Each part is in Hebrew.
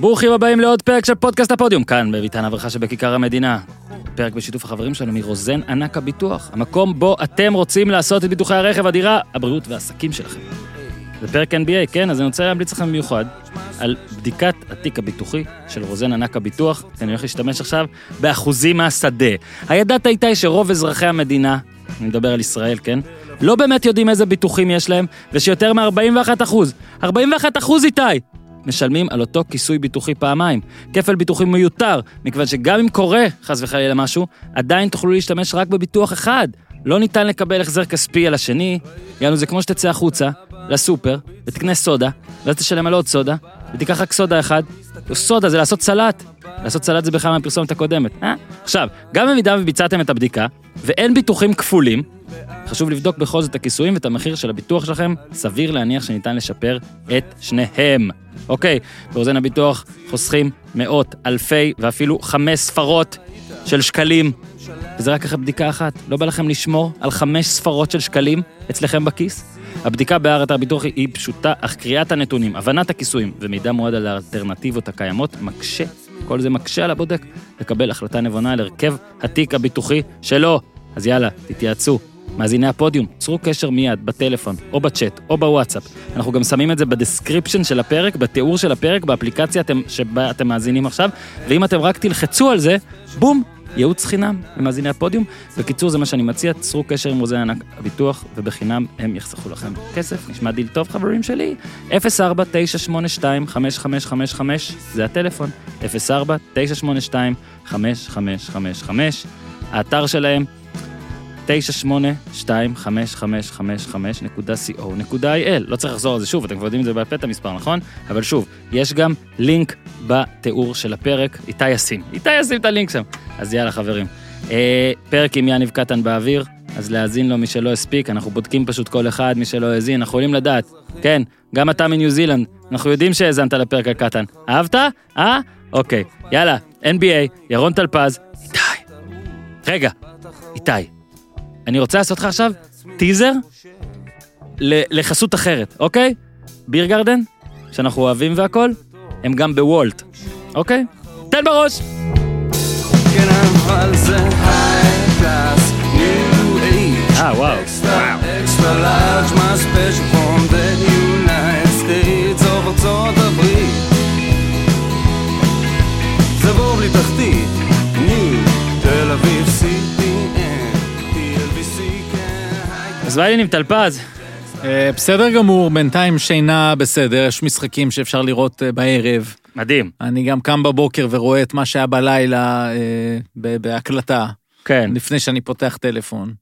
ברוכים הבאים לעוד פרק של פודקאסט הפודיום, כאן בביתן הברכה שבכיכר המדינה. פרק בשיתוף החברים שלנו מרוזן ענק הביטוח, המקום בו אתם רוצים לעשות את ביטוחי הרכב, הדירה, הבריאות והעסקים שלכם. זה פרק NBA, כן? אז אני רוצה להמליץ לכם במיוחד על בדיקת התיק הביטוחי של רוזן ענק הביטוח. אני הולך להשתמש עכשיו באחוזים מהשדה. הידעת איתי שרוב אזרחי המדינה, אני מדבר על ישראל, כן? לא באמת יודעים איזה ביטוחים יש להם, ושיותר מ-41 אחוז, 41 אחוז איתי, משלמים על אותו כיסוי ביטוחי פעמיים. כפל ביטוחי מיותר, מכיוון שגם אם קורה, חס וחלילה משהו, עדיין תוכלו להשתמש רק בביטוח אחד. לא ניתן לקבל החזר כספי על השני, יענו זה כמו שתצא החוצה, לסופר, ותקנה סודה, ואז תשלם על עוד סודה, ותיקח רק סודה אחד. סודה זה לעשות סלט. לעשות סלט זה בכלל מהפרסומת הקודמת. אה? עכשיו, גם במידה וביצעתם את הבדיקה, ואין ביטוחים כפולים, חשוב לבדוק בכל זאת את הכיסויים ואת המחיר של הביטוח שלכם, סביר להניח שניתן לשפר את שניהם. אוקיי, באוזן הביטוח חוסכים מאות, אלפי ואפילו חמש ספרות של שקלים. וזה רק אחרי בדיקה אחת. לא בא לכם לשמור על חמש ספרות של שקלים אצלכם בכיס? הבדיקה בהערת הביטוח היא פשוטה, אך קריאת הנתונים, הבנת הכיסויים ומידע מועד על האלטרנטיבות הקיימות מקשה, כל זה מקשה על הבודק לקבל החלטה נבונה על הרכב התיק הביטוחי שלו. אז יאללה, תתייעצו. מאזיני הפודיום, צרו קשר מיד, בטלפון, או בצ'אט, או בוואטסאפ. אנחנו גם שמים את זה ב description של הפרק, בתיאור של הפרק, באפליקציה אתם, שבה אתם מאזינים עכשיו, ואם אתם רק תלחצו על זה, בום, ייעוץ חינם למאזיני הפודיום. בקיצור, זה מה שאני מציע, צרו קשר עם רוזן ענק הביטוח, ובחינם הם יחסכו לכם כסף. נשמע דיל טוב, חברים שלי? 04-982-5555, זה הטלפון. 04-982-5555. האתר שלהם, 982555.co.il. לא צריך לחזור על זה שוב, אתם כבר יודעים את זה בעל פה את המספר, נכון? אבל שוב, יש גם לינק בתיאור של הפרק, איתי ישים. איתי ישים את הלינק שם. אז יאללה, חברים. אה, פרק עם יניב קטן באוויר, אז להאזין לו מי שלא הספיק, אנחנו בודקים פשוט כל אחד, מי שלא האזין, אנחנו יכולים לדעת. כן, גם אתה מניו זילנד, אנחנו יודעים שהאזנת לפרק על קטן. אהבת? אה? אוקיי. יאללה, NBA, ירון טלפז, איתי. רגע, איתי. אני רוצה לעשות לך עכשיו טיזר לחסות אחרת, אוקיי? ביר גרדן, שאנחנו אוהבים והכל, הם גם בוולט, אוקיי? תן בראש! כן, אה, וואו. אקסטרה אז מה העניינים טלפז? אה, בסדר גמור, בינתיים שינה בסדר, יש משחקים שאפשר לראות אה, בערב. מדהים. אני גם קם בבוקר ורואה את מה שהיה בלילה אה, בהקלטה, כן. לפני שאני פותח טלפון.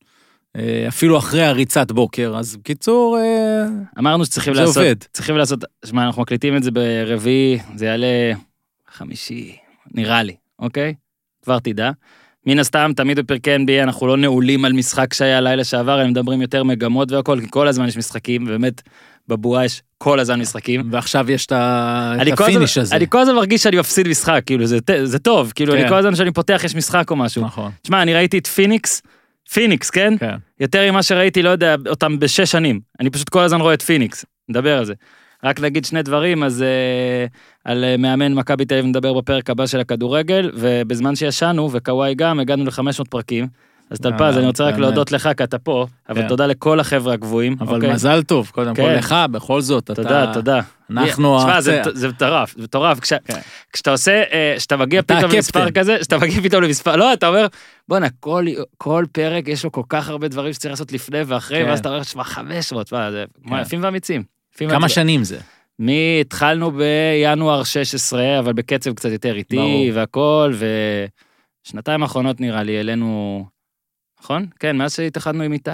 אפילו אחרי הריצת בוקר, אז בקיצור, אמרנו שצריכים לעשות... עובד. צריכים לעשות... שמע, אנחנו מקליטים את זה ברביעי, זה יעלה חמישי, נראה לי, אוקיי? כבר תדע. מן הסתם, תמיד בפרקי NBA אנחנו לא נעולים על משחק שהיה לילה שעבר, אלא מדברים יותר מגמות והכל, כי כל הזמן יש משחקים, ובאמת, בבועה יש כל הזמן משחקים. ועכשיו יש את אני הפיניש הזה. אני כל הזמן מרגיש שאני מפסיד משחק, כאילו, זה זה טוב, כאילו, אני כן. כל הזמן שאני פותח יש משחק או משהו. נכון, תשמע, אני ראיתי את פיניקס, פיניקס, כן? כן. יותר ממה שראיתי, לא יודע, אותם בשש שנים. אני פשוט כל הזמן רואה את פיניקס, נדבר על זה. רק נגיד שני דברים, אז אה, על אה, מאמן מכבי תל אביב נדבר בפרק הבא של הכדורגל, ובזמן שישנו, וקוואי גם, הגענו ל-500 פרקים. אז טלפז, אני רוצה רק. להודות לך, כי אתה פה, אבל כן. תודה לכל החבר'ה הקבועים. אבל אוקיי? מזל טוב, קודם כל כן. לך, בכל זאת, אתה... תודה, תודה. אנחנו... תשמע, זה הצ- זה מטורף, זה מטורף. כש- כן. כשאתה עושה, אה, כשאתה מגיע פתאום למספר. כזה, כשאתה מגיע פתאום למספר, לא, אתה אומר, בואנה, כל- פרק יש לו כל כך הרבה דברים שצריך לעשות לפני ואחרי, כן. ואז אתה אומר, שמע, 500, מה, זה כן. יפים ואמיצים. כמה. שנים זה? מי התחלנו בינואר 16, אבל בקצב קצת יותר איטי ברור. והכל, ושנתיים האחרונות נראה לי, העלינו, נכון? כן, מאז שהתאחדנו עם איתי.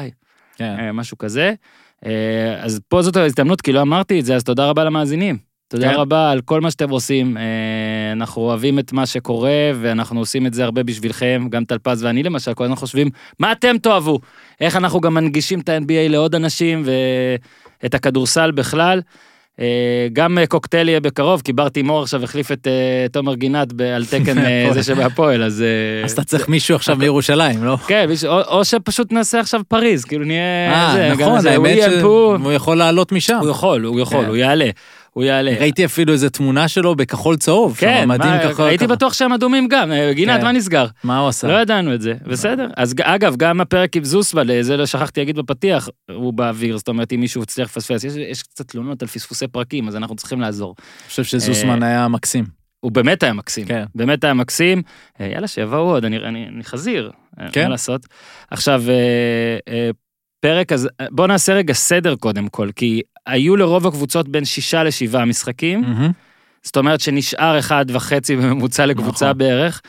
כן. אה, משהו כזה. אה, אז פה זאת ההזדמנות, כי לא אמרתי את זה, אז תודה רבה למאזינים. תודה כן. רבה על כל מה שאתם עושים. אה, אנחנו אוהבים את מה שקורה, ואנחנו עושים את זה הרבה בשבילכם, גם טלפז ואני למשל, כל הזמן חושבים, מה אתם תאהבו? איך אנחנו גם מנגישים את ה-NBA לעוד אנשים, ואת הכדורסל בכלל. אה, גם אה, קוקטייל יהיה בקרוב, כי בר תימור עכשיו החליף את תומר גינת על תקן אה, זה שבהפועל, אז... אז אתה צריך מישהו עכשיו מירושלים, לא? כן, או, שפשוט נעשה עכשיו פריז, כאילו נהיה... אה, נכון, האמת שהוא יכול לעלות משם. הוא יכול, הוא יכול, כן. הוא יעלה. הוא יעלה. ראיתי אפילו איזה תמונה שלו בכחול צהוב. כן, שם, מה, כחול- הייתי ככה. בטוח שהם אדומים גם. אה, גינת, כן. מה נסגר? מה הוא עשה? לא ידענו את זה, בסדר. אז אגב, גם הפרק עם זוסבל, זה לא שכחתי להגיד בפתיח, הוא באוויר, זאת אומרת, אם מישהו הצליח לפספס, יש- יש קצת תלונות על פספוסי פרקים, אז אנחנו צריכים לעזור. אני חושב שזוסמן היה מקסים. הוא באמת היה מקסים, כן. באמת היה מקסים. אה, יאללה, שיבואו עוד, אני, אני, אני חזיר, אה, כן. מה לעשות. עכשיו, אה, אה, פרק, אז אה, בוא נעשה רגע סדר קודם כל, כי היו לרוב הקבוצות בין שישה לשבעה משחקים, מהמם. זאת אומרת שנשאר אחד וחצי בממוצע לקבוצה נכון. בערך.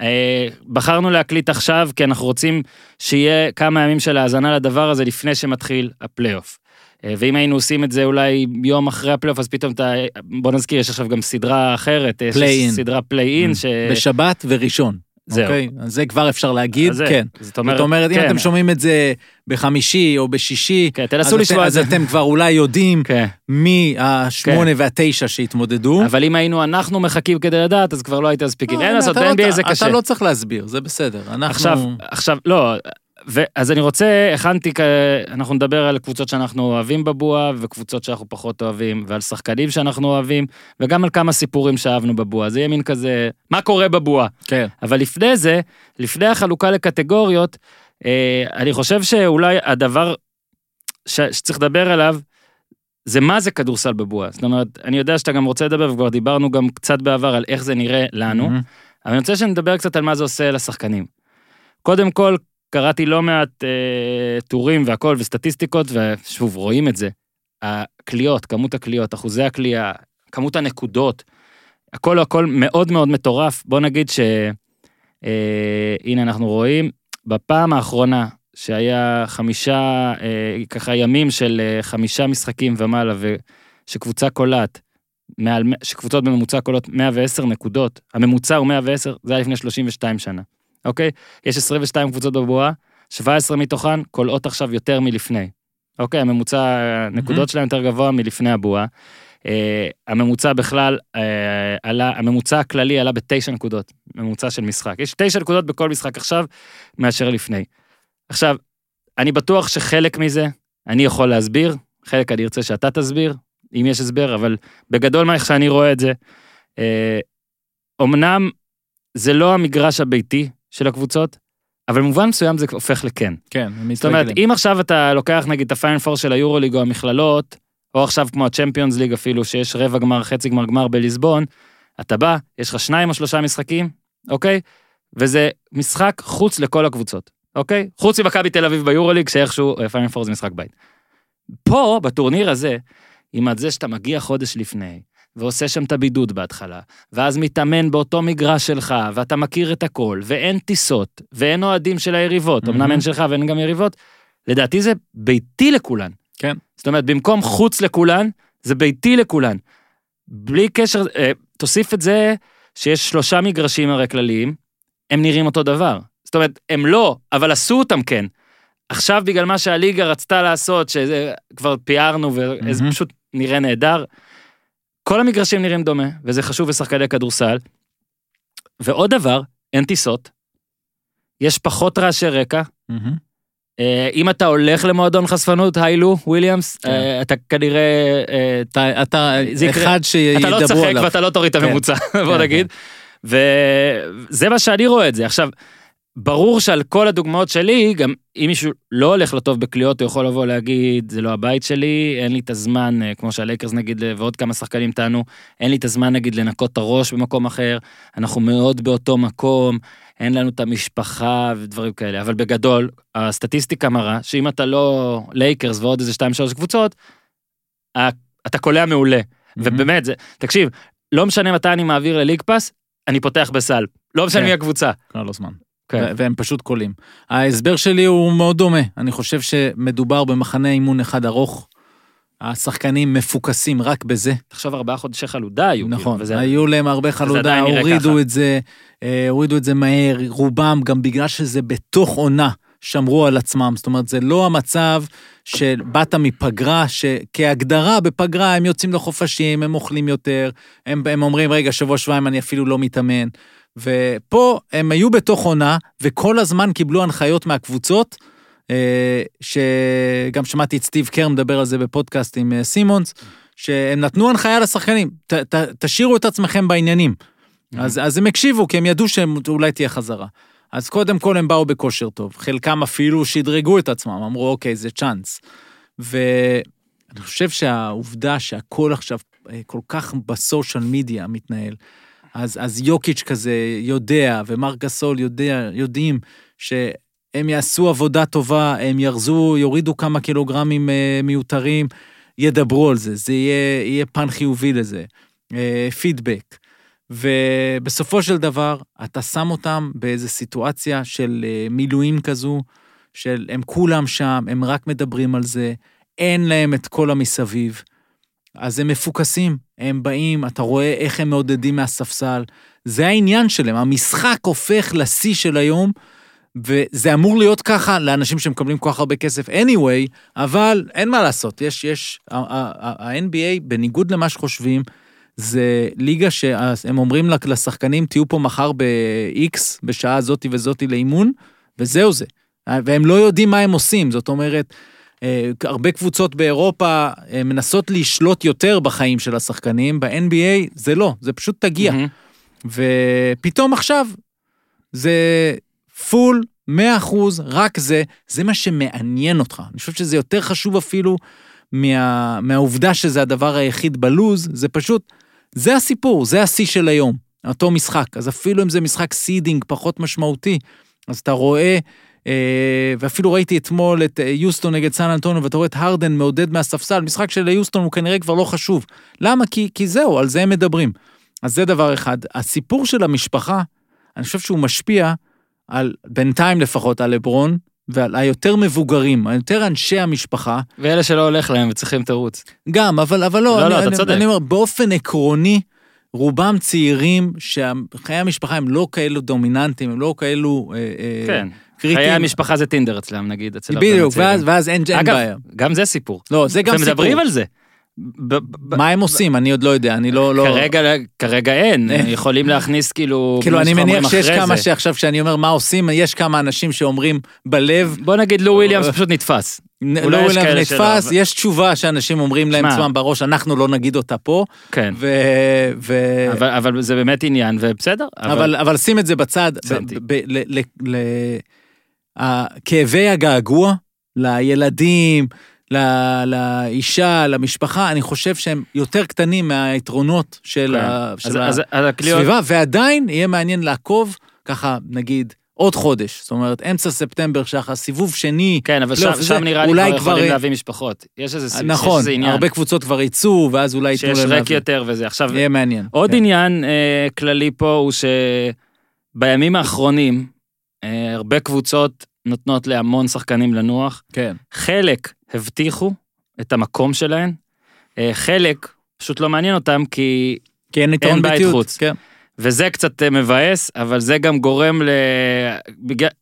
אה, בחרנו להקליט עכשיו, כי אנחנו רוצים שיהיה כמה ימים של האזנה לדבר הזה לפני שמתחיל הפלייאוף. אה, ואם היינו עושים את זה אולי יום אחרי הפלייאוף, אז פתאום אתה... בוא נזכיר, יש עכשיו גם סדרה אחרת, יש Play-in. סדרה פליי-אין, ש... בשבת וראשון. זהו. אוקיי? אז זה כבר אפשר להגיד, אז זה- כן. זאת אומרת, זאת אומרת, אם כן, אתם שומעים את זה בחמישי או בשישי, כן, אז תנסו אתם- לשמוע את אז. אתם כבר אולי יודעים כן. מי השמונה והתשע שהתמודדו. אבל אם היינו אנחנו מחכים כדי לדעת, אז כבר לא הייתם מספיקים. אין אה, לעשות, לא- ב-NBA זה קשה. אתה לא צריך להסביר, זה בסדר. אנחנו... עכשיו, עכשיו, לא, אז אני רוצה, הכנתי, אנחנו נדבר על קבוצות שאנחנו אוהבים בבועה, וקבוצות שאנחנו פחות אוהבים, ועל שחקנים שאנחנו אוהבים, וגם על כמה סיפורים שאהבנו בבועה. זה יהיה מין כזה, מה קורה בבועה? כן. אבל לפני זה, לפני החלוקה לקטגוריות, אה, אני חושב שאולי הדבר ש, שצריך לדבר עליו, זה מה זה כדורסל בבועה. זאת אומרת, אני יודע שאתה גם רוצה לדבר, וכבר דיברנו גם קצת בעבר על איך זה נראה לנו. מהמם. אבל אני רוצה שנדבר קצת על מה זה עושה לשחקנים. קודם כל, קראתי לא מעט אה, טורים והכל וסטטיסטיקות, ושוב, רואים את זה. הקליעות, כמות הקליעות, אחוזי הקליעה, כמות הנקודות, הכל הכל מאוד מאוד מטורף. בוא נגיד ש... אה, אנחנו רואים, בפעם האחרונה שהיה חמישה, אה, ככה ימים של אה, חמישה משחקים ומעלה, ושקבוצה קולעת, שקבוצות בממוצע קולות 110 נקודות, הממוצע הוא 110, זה היה לפני 32 שנה, אוקיי? יש 22 קבוצות בבועה, 17 מתוכן קולעות עכשיו יותר מלפני. אוקיי, הממוצע, הנקודות שלהם יותר גבוה מלפני הבועה. אה, הממוצע בכלל אה, עלה, הממוצע הכללי עלה בתשע נקודות, ממוצע של משחק. יש תשע נקודות בכל משחק עכשיו, מאשר לפני. עכשיו, אני בטוח שחלק מזה אני יכול להסביר, חלק אני ארצה שאתה תסביר, אם יש הסבר, אבל בגדול מה איך שאני רואה את זה, אה, אמנם זה לא המגרש הביתי של הקבוצות, אבל במובן מסוים זה הופך לכן. כן, זאת אומרת. אם עכשיו אתה לוקח נגיד את ה final four של היורוליג או המכללות, או עכשיו כמו הצ'מפיונס ליג אפילו, שיש רבע גמר, חצי גמר גמר בליסבון, אתה בא, יש לך שניים או שלושה משחקים, אוקיי? וזה משחק חוץ לכל הקבוצות, אוקיי? חוץ ממכבי תל אביב ביורוליג, שאיכשהו final four זה משחק בית. פה, בטורניר הזה, עם זה שאתה מגיע חודש לפני, ועושה שם את הבידוד בהתחלה, ואז מתאמן באותו מגרש שלך, ואתה מכיר את הכל, ואין טיסות, ואין אוהדים של היריבות, אמנם מהמם. אין שלך ואין גם יריבות, לדעתי זה ביתי לכולן. כן. זאת אומרת, במקום חוץ לכולן, זה ביתי לכולן. בלי קשר, אה, תוסיף את זה שיש שלושה מגרשים הרי כלליים, הם נראים אותו דבר. זאת אומרת, הם לא, אבל עשו אותם כן. עכשיו, בגלל מה שהליגה רצתה לעשות, שזה כבר פיארנו, וזה מהמם. פשוט נראה נהדר, כל המגרשים נראים דומה, וזה חשוב לשחקני כדורסל. ועוד דבר, אין טיסות, יש פחות רעשי רקע. אה, אם אתה הולך למועדון חספנות, היילו, וויליאמס, כן. אה, אתה כנראה, אה, אתה, אתה זה יקרה- אחד אתה שידברו לא עליו. תשחק ואתה לא תוריד את כן. הממוצע, בוא כן, נגיד. וזה מה שאני רואה את זה. עכשיו, ברור שעל כל הדוגמאות שלי, גם אם מישהו לא הולך לו טוב בקליעות, הוא יכול לבוא להגיד, זה לא הבית שלי, אין לי את הזמן, אה, כמו שהלייקרס נגיד, ועוד כמה שחקנים טענו, אין לי את הזמן נגיד לנקות את הראש במקום אחר, אנחנו מאוד באותו מקום, אין לנו את המשפחה ודברים כאלה, אבל בגדול, הסטטיסטיקה מראה שאם אתה לא לייקרס ועוד איזה 2-3 קבוצות, אתה קולע מעולה. ובאמת, זה, תקשיב, לא משנה מתי אני מעביר לליג פאס, אני פותח בסל. לא משנה כן. מי הקבוצה. כל הזמן. כן. והם פשוט קולים. ההסבר שלי הוא מאוד דומה. אני חושב שמדובר במחנה אימון אחד ארוך. השחקנים מפוקסים רק בזה. תחשוב, ארבעה חודשי חלודה היו. כאילו, נכון, וזה- היו להם הרבה חלודה, הורידו ככה. את זה, אה, הורידו את זה מהר, רובם גם בגלל שזה בתוך עונה. שמרו על עצמם, זאת אומרת, זה לא המצב שבאת מפגרה, שכהגדרה בפגרה הם יוצאים לחופשים, הם אוכלים יותר, הם, הם אומרים, רגע, שבוע שבועיים אני אפילו לא מתאמן. ופה הם היו בתוך עונה, וכל הזמן קיבלו הנחיות מהקבוצות, אה, שגם שמעתי את סטיב קר מדבר על זה בפודקאסט עם אה, סימונס, שהם נתנו הנחיה לשחקנים, ת, ת, תשאירו את עצמכם בעניינים. אז, אז הם הקשיבו, כי הם ידעו שאולי תהיה חזרה. אז קודם כל הם באו בכושר טוב, חלקם אפילו שדרגו את עצמם, אמרו, אוקיי, זה צ'אנס. ואני חושב שהעובדה שהכל עכשיו אה, כל כך בסושיאל מדיה מתנהל, אז, אז יוקיץ' כזה יודע, ומר גסול יודע, יודעים שהם יעשו עבודה טובה, הם ירזו, יורידו כמה קילוגרמים אה, מיותרים, ידברו על זה, זה יהיה, יהיה פן חיובי לזה, אה, פידבק. ובסופו של דבר, אתה שם אותם באיזו סיטואציה של אה, מילואים כזו, של הם כולם שם, הם רק מדברים על זה, אין להם את כל המסביב. אז הם מפוקסים, הם באים, אתה רואה איך הם מעודדים מהספסל. זה העניין שלהם, המשחק הופך לשיא של היום, וזה אמור להיות ככה לאנשים שמקבלים כל כך הרבה כסף anyway, אבל אין מה לעשות, יש, יש, ה-NBA, בניגוד למה שחושבים, זה ליגה שהם אומרים לשחקנים, תהיו פה מחר ב-X, בשעה זאתי וזאתי לאימון, וזהו זה. והם לא יודעים מה הם עושים, זאת אומרת, הרבה קבוצות באירופה אה, מנסות לשלוט יותר בחיים של השחקנים, ב-NBA זה לא, זה פשוט תגיע. Mm-hmm. ופתאום עכשיו, זה פול, 100 אחוז, רק זה, זה מה שמעניין אותך. אני חושב שזה יותר חשוב אפילו מה, מהעובדה שזה הדבר היחיד בלוז, זה פשוט, זה הסיפור, זה השיא של היום, אותו משחק. אז אפילו אם זה משחק seeding פחות משמעותי, אז אתה רואה אה, ואפילו ראיתי אתמול את אה, יוסטון נגד סן אנטוניו, ואתה רואה את הרדן מעודד מהספסל, משחק של יוסטון הוא כנראה כבר לא חשוב. למה? כי, כי זהו, על זה הם מדברים. אז זה דבר אחד. הסיפור של המשפחה, אני חושב שהוא משפיע על, בינתיים לפחות, על לברון, ועל היותר מבוגרים, היותר אנשי המשפחה. ואלה שלא הולך להם וצריכים תירוץ. גם, אבל, אבל לא, לא, אני, לא, אתה אני, צודק. אני אומר, באופן עקרוני, רובם צעירים שחיי המשפחה הם לא כאלו דומיננטיים, הם לא כאלו... אה, אה, כן. קריטיים. חיי המשפחה זה טינדר אצלם, נגיד, אצל הרבה בדיוק, מהצעירים. ואז, ואז אין, אין אגב, בעיה. גם זה סיפור. לא, זה גם סיפור. מדברים על זה. ב- ב- מה הם עושים? אני עוד לא יודע, אני לא... לא... כרגע, כרגע אין, אין. יכולים להכניס כאילו... כאילו, אני מניח שיש כמה זה. שעכשיו, כשאני אומר מה עושים, יש כמה אנשים שאומרים בלב, בוא נגיד לו וויליאמס פשוט נתפס. לא כאלה נתפס, שלא, יש תשובה שאנשים אומרים להם. עצמם בראש, אנחנו לא נגיד אותה פה, כן. ו... ו... אבל, אבל זה באמת עניין, ובסדר. אבל, אבל שים את זה בצד, ב-. ב- ל- ל- ל- כאבי הגעגוע לילדים, ל- לאישה, למשפחה, אני חושב שהם יותר קטנים מהיתרונות של כן. ה- אז, של אז, אז הקליעות, הסביבה, ועדיין יהיה מעניין לעקוב, ככה נגיד, עוד חודש, זאת אומרת, אמצע ספטמבר, שכה סיבוב שני, כן, אבל שם, שם נראה לי כבר כבר- יכולים להביא משפחות. יש איזה, ס- נכון, יש איזה עניין, הרבה קבוצות כבר יצאו, ואז אולי ייתנו שיש להם ריק להביא. יותר וזה. עכשיו, יהיה מעניין. עוד כן. עניין אה, כללי פה הוא שבימים האחרונים, אה, הרבה קבוצות נותנות להמון שחקנים לנוח. כן. חלק הבטיחו את המקום שלהן, אה, חלק פשוט לא מעניין אותם כי... כי אין יתרון בית ביתיות. חוץ. כן. וזה קצת אה, מבאס, אבל זה גם גורם ל...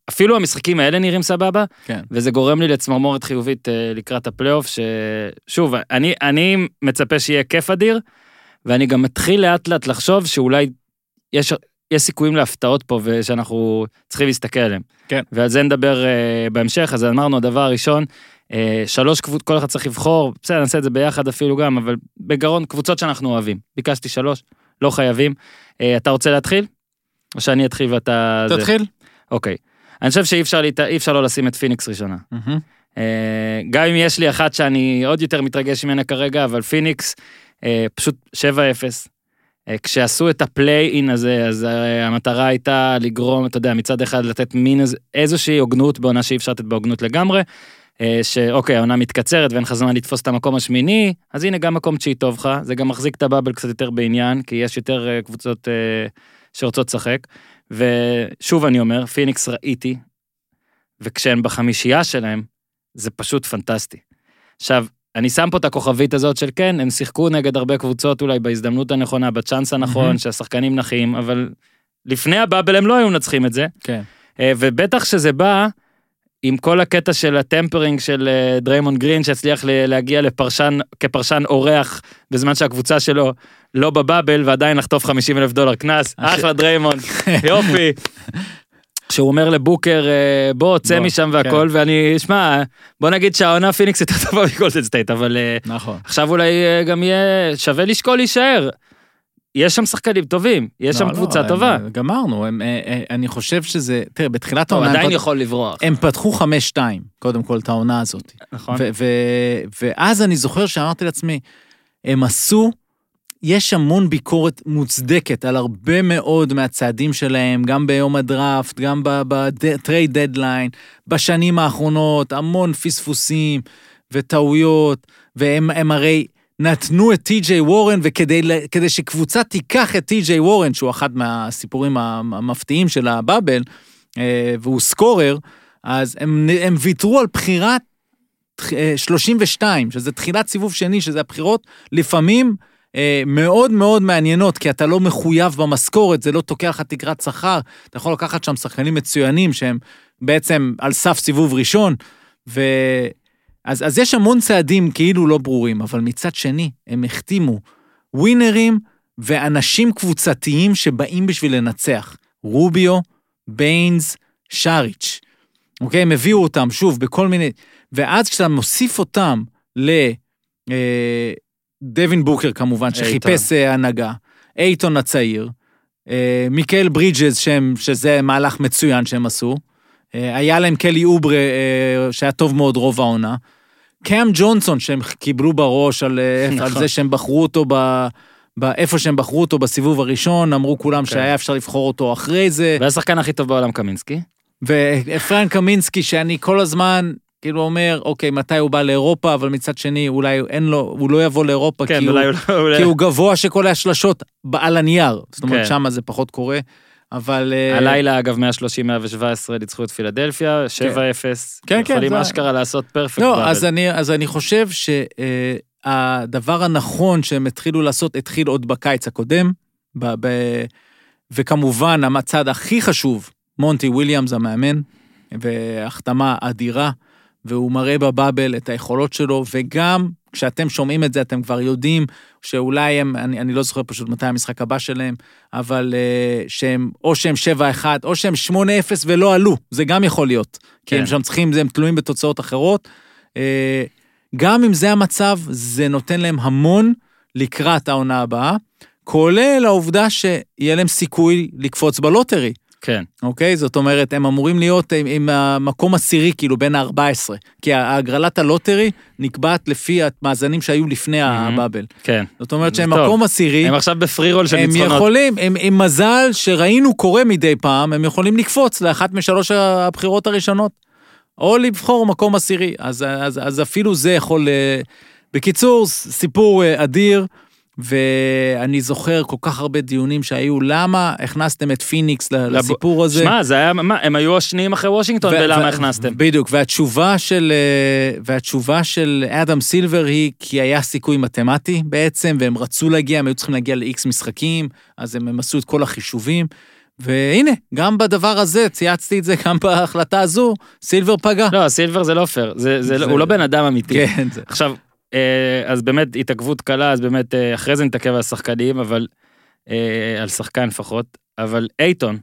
אפילו המשחקים האלה נראים סבבה, כן. וזה גורם לי לצמרמורת חיובית אה, לקראת הפלייאוף, ששוב, אני, אני מצפה שיהיה כיף אדיר, ואני גם מתחיל לאט לאט לחשוב שאולי יש, יש סיכויים להפתעות פה ושאנחנו צריכים להסתכל עליהם. כן. ועל זה נדבר אה, בהמשך, אז אמרנו, הדבר הראשון, אה, שלוש קבוצות, כל אחד צריך לבחור, בסדר, נעשה את זה ביחד אפילו גם, אבל בגרון, קבוצות שאנחנו אוהבים. ביקשתי שלוש, לא חייבים. אה, אתה רוצה להתחיל? או שאני אתחיל ואתה... תתחיל. אוקיי. אני חושב שאי אפשר, להת... אפשר לא לשים את פיניקס ראשונה. מהמם. אה, גם אם יש לי אחת שאני עוד יותר מתרגש ממנה כרגע, אבל פיניקס, אה, פשוט 7-0. אה, כשעשו את ה play-in הזה, אז אה, המטרה הייתה לגרום, אתה יודע, מצד אחד לתת מין איז- איזושהי הוגנות בעונה שאי אפשר לתת בה הוגנות לגמרי, אה, שאוקיי, העונה מתקצרת ואין לך זמן לתפוס את המקום השמיני, אז הנה גם מקום תשיעי טוב לך, זה גם מחזיק את ה bubble קצת יותר בעניין, כי יש יותר קבוצות שרוצות לשחק. ושוב אני אומר, פיניקס ראיתי, וכשהם בחמישייה שלהם, זה פשוט פנטסטי. עכשיו, אני שם פה את הכוכבית הזאת של כן, הם שיחקו נגד הרבה קבוצות אולי בהזדמנות הנכונה, בצ'אנס הנכון, מהמם. שהשחקנים נחים, אבל לפני הבאבל הם לא היו מנצחים את זה. כן. אה, ובטח שזה בא עם כל הקטע של הטמפרינג של אה, דריימון גרין, שהצליח להגיע לפרשן, כפרשן אורח, בזמן שהקבוצה שלו לא בבאבל, ועדיין לחטוף 50 אלף דולר קנס. הש- אחלה דריימון, יופי. שהוא אומר לבוקר, אה, בוא, צא משם כן. והכל, ואני, שמע, בוא נגיד שהעונה פיניקס יותר טובה מגולדן סטייט, אבל אה, נכון. עכשיו אולי אה, גם יהיה, שווה לשקול להישאר. יש שם שחקנים טובים, יש שם לא, קבוצה לא, טובה. גמרנו, הם, אני חושב שזה, תראה, בתחילת העונה, הם עדיין פת- יכול לברוח, הם פתחו 5-2, קודם כל, את העונה הזאת. נכון? ו- ו- ואז אני זוכר שאמרתי לעצמי, הם עשו, יש המון ביקורת מוצדקת על הרבה מאוד מהצעדים שלהם, גם ביום הדראפט, גם ב trade deadline, בשנים האחרונות, המון פספוסים וטעויות, והם הם הרי נתנו את טי.ג'יי וורן, וכדי שקבוצה תיקח את טי.ג'יי וורן, שהוא אחד מהסיפורים המפתיעים של ה bubble, אה, והוא scorer, אז הם, הם ויתרו על בחירת אה, 32, שזה תחילת סיבוב שני, שזה הבחירות, לפעמים אה, מאוד מאוד מעניינות, כי אתה לא מחויב במשכורת, זה לא תוקע לך תקרת שכר, אתה יכול לקחת שם שחקנים מצוינים שהם בעצם על סף סיבוב ראשון, ו... אז, אז יש המון צעדים כאילו לא ברורים, אבל מצד שני, הם החתימו ווינרים ואנשים קבוצתיים שבאים בשביל לנצח. רוביו, ביינס, שריץ'. אוקיי? הם הביאו אותם, שוב, בכל מיני... ואז כשאתה מוסיף אותם ל... אה, דווין בוקר כמובן, שחיפש אה, הנהגה, אייטון הצעיר, אה, מיקל ברידג'ס, שהם, שזה מהלך מצוין שהם עשו, אה, היה להם קלי אוברה, אה, שהיה טוב מאוד רוב העונה, קאם ג'ונסון, שהם קיבלו בראש על, אה, על נכון. זה שהם בחרו אותו ב... באיפה שהם בחרו אותו בסיבוב הראשון, אמרו כולם כן. שהיה אפשר לבחור אותו אחרי זה. והשחקן הכי טוב בעולם קמינסקי. ואפרים קמינסקי, שאני כל הזמן כאילו אומר, אוקיי, מתי הוא בא לאירופה, אבל מצד שני, אולי אין לו, הוא לא יבוא לאירופה, כן, כי, הוא, אולי הוא לא... אולי- כי הוא גבוה שכל השלשות על הנייר. זאת אומרת, כן. שם זה פחות קורה, אבל... אה, הלילה, אגב, 130-117 ניצחו את פילדלפיה, 7-0. כן, כן, יכולים זה- אשכרה לעשות פרפקט. לא. אז אני, אז אני חושב שהדבר הנכון שהם התחילו לעשות, התחיל עוד בקיץ הקודם, ב, ב, וכמובן, המצד הכי חשוב, מונטי וויליאמס המאמן, והחתמה אדירה, והוא מראה בבאבל את היכולות שלו, וגם כשאתם שומעים את זה, אתם כבר יודעים שאולי הם, אני, אני לא זוכר פשוט מתי המשחק הבא שלהם, אבל uh, שהם, או שהם 7-1, או שהם 8-0 ולא עלו, זה גם יכול להיות. כי כן. הם שם צריכים, הם תלויים בתוצאות אחרות. אה, גם אם זה המצב, זה נותן להם המון לקראת העונה הבאה, כולל העובדה שיהיה להם סיכוי לקפוץ ב lottery, כן, אוקיי? זאת אומרת, הם אמורים להיות עם, עם המקום עשירי, כאילו, בין ה-14. כי הגרלת ה lottery נקבעת לפי המאזנים שהיו לפני ה bubble. כן. זאת אומרת שהם טוב. מקום עשירי. הם עכשיו ב free roll של הם ניצחונות. יכולים, הם, עם מזל שראינו קורה מדי פעם, הם יכולים לקפוץ לאחת משלוש הבחירות הראשונות. או לבחור מקום עשירי, אז, אז, אז אפילו זה יכול... אה, בקיצור, סיפור אה, אדיר, ואני זוכר כל כך הרבה דיונים שהיו, למה הכנסתם את פיניקס לסיפור הזה? שמע, זה היה, מה, הם היו השניים אחרי וושינגטון, ולמה הכנסתם? בדיוק, והתשובה של, אה, והתשובה של אדם סילבר היא כי היה סיכוי מתמטי בעצם, והם רצו להגיע, הם היו צריכים להגיע ל-X משחקים, אז הם, הם עשו את כל החישובים. והנה, גם בדבר הזה, צייצתי את זה גם בהחלטה הזו, סילבר פגע. לא, סילבר זה לא פייר, זה, זה, לא- זה- הוא לא בן אדם אמיתי. כן, זה... עכשיו, אז באמת התעכבות קלה, אז באמת אה, אחרי זה נתעכב על השחקנים, אבל, אה, על שחקן לפחות, אבל אייטון,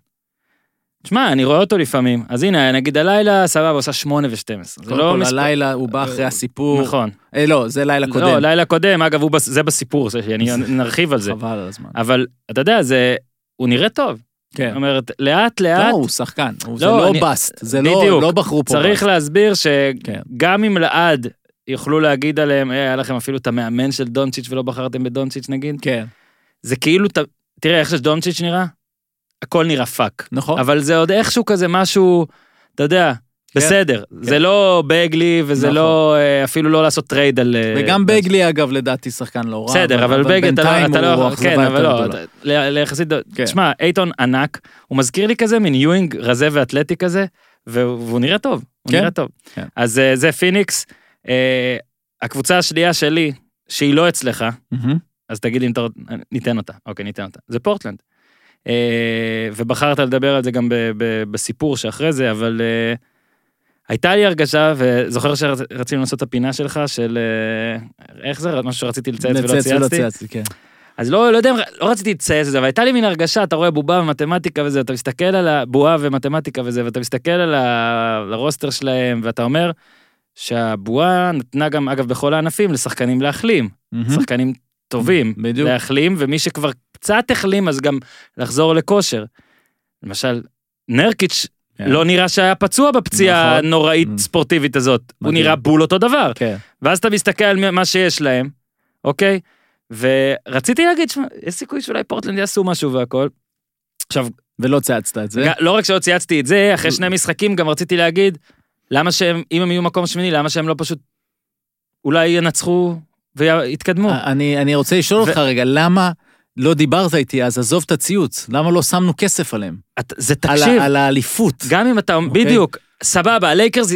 תשמע, אני רואה אותו לפעמים, אז הנה, נגיד הלילה, סבבה, עושה 8 ו-12. זה קודם לא כל, מספר... הלילה הוא בא אחרי הסיפור. נכון. אה, לא, זה לילה קודם. לא, לילה קודם, אגב, בס- זה בסיפור, זה- אני נרחיב על זה. חבל על הזמן. אבל אתה יודע, זה, הוא נראה טוב. כן. זאת אומרת, לאט לא, לאט הוא שחקן, הוא- זה לא, לא אני- bust, זה לא בדיוק. לא בחרו פה צריך באסט. להסביר כן. שגם אם לעד יוכלו להגיד עליהם, "אה, היה לכם אפילו את המאמן של דונצ'יץ' ולא בחרתם בדונצ'יץ' נגיד, כן, זה כאילו, ת- תראה איך שדונצ'יץ' נראה, הכל נראה fuck. נכון. אבל זה עוד איכשהו כזה משהו, אתה יודע, בסדר. זה לא באגלי וזה נכון. לא, אה, אפילו לא לעשות trade על... אה, וגם באגלי, אגב, לדעתי שחקן לא רע. בסדר, אבל באגלי אתה לא, אתה לא, כן, אבל לא, ליחסית, כן. תשמע, אייטון ענק, הוא מזכיר לי כזה מין יואינג רזה ואתלטי כזה, והוא והוא נראה טוב, הוא כן. נראה טוב. כן. אז זה פיניקס, אה, הקבוצה השנייה שלי, שהיא לא אצלך. אז תגיד לי אם אתה רוצה, ניתן אותה, אוקיי, ניתן אותה, זה פורטלנד. אה, ובחרת לדבר על זה גם ב- ב- בסיפור שאחרי זה, אבל אה, הייתה לי הרגשה, וזוכר שרצינו לעשות את הפינה שלך, של אה, איך זה, משהו שרציתי לצייץ ולא לצייץ ולא צייצתי? צייצתי, כן. אז לא, לא יודע, לא רציתי לצייץ את זה, אבל הייתה לי מין הרגשה, אתה רואה בובה ומתמטיקה וזה, אתה מסתכל על הבועה ומתמטיקה וזה, ואתה מסתכל על הרוסטר שלהם, ואתה אומר שהבועה נתנה גם, אגב, בכל הענפים, לשחקנים להחלים. מהמם. שחקנים טובים, בדיוק. להחלים, ומי שכבר קצת החלים, אז גם לחזור לכושר. למשל, נרקיץ' כן. לא נראה שהיה פצוע בפציעה נכון. הנוראית Mm. ספורטיבית הזאת. הוא מדהים. נראה בול אותו דבר. כן. ואז אתה מסתכל על מה שיש להם, אוקיי? ורציתי להגיד, שמע, יש סיכוי שאולי פורטלנד יעשו משהו והכל. עכשיו, ולא צייצת את זה. לא רק שלא צייצתי את זה, אחרי שני משחקים גם רציתי להגיד, למה שהם, אם הם יהיו מקום שמיני, למה שהם לא פשוט אולי ינצחו ויתקדמו? אני, אני רוצה לשאול אותך רגע, למה לא דיברת איתי אז, עזוב את הציוץ, למה לא שמנו כסף עליהם? את- זה על, תקשיב, ה- על האליפות. גם אם אתה, אוקיי. בדיוק, סבבה, הלייקרס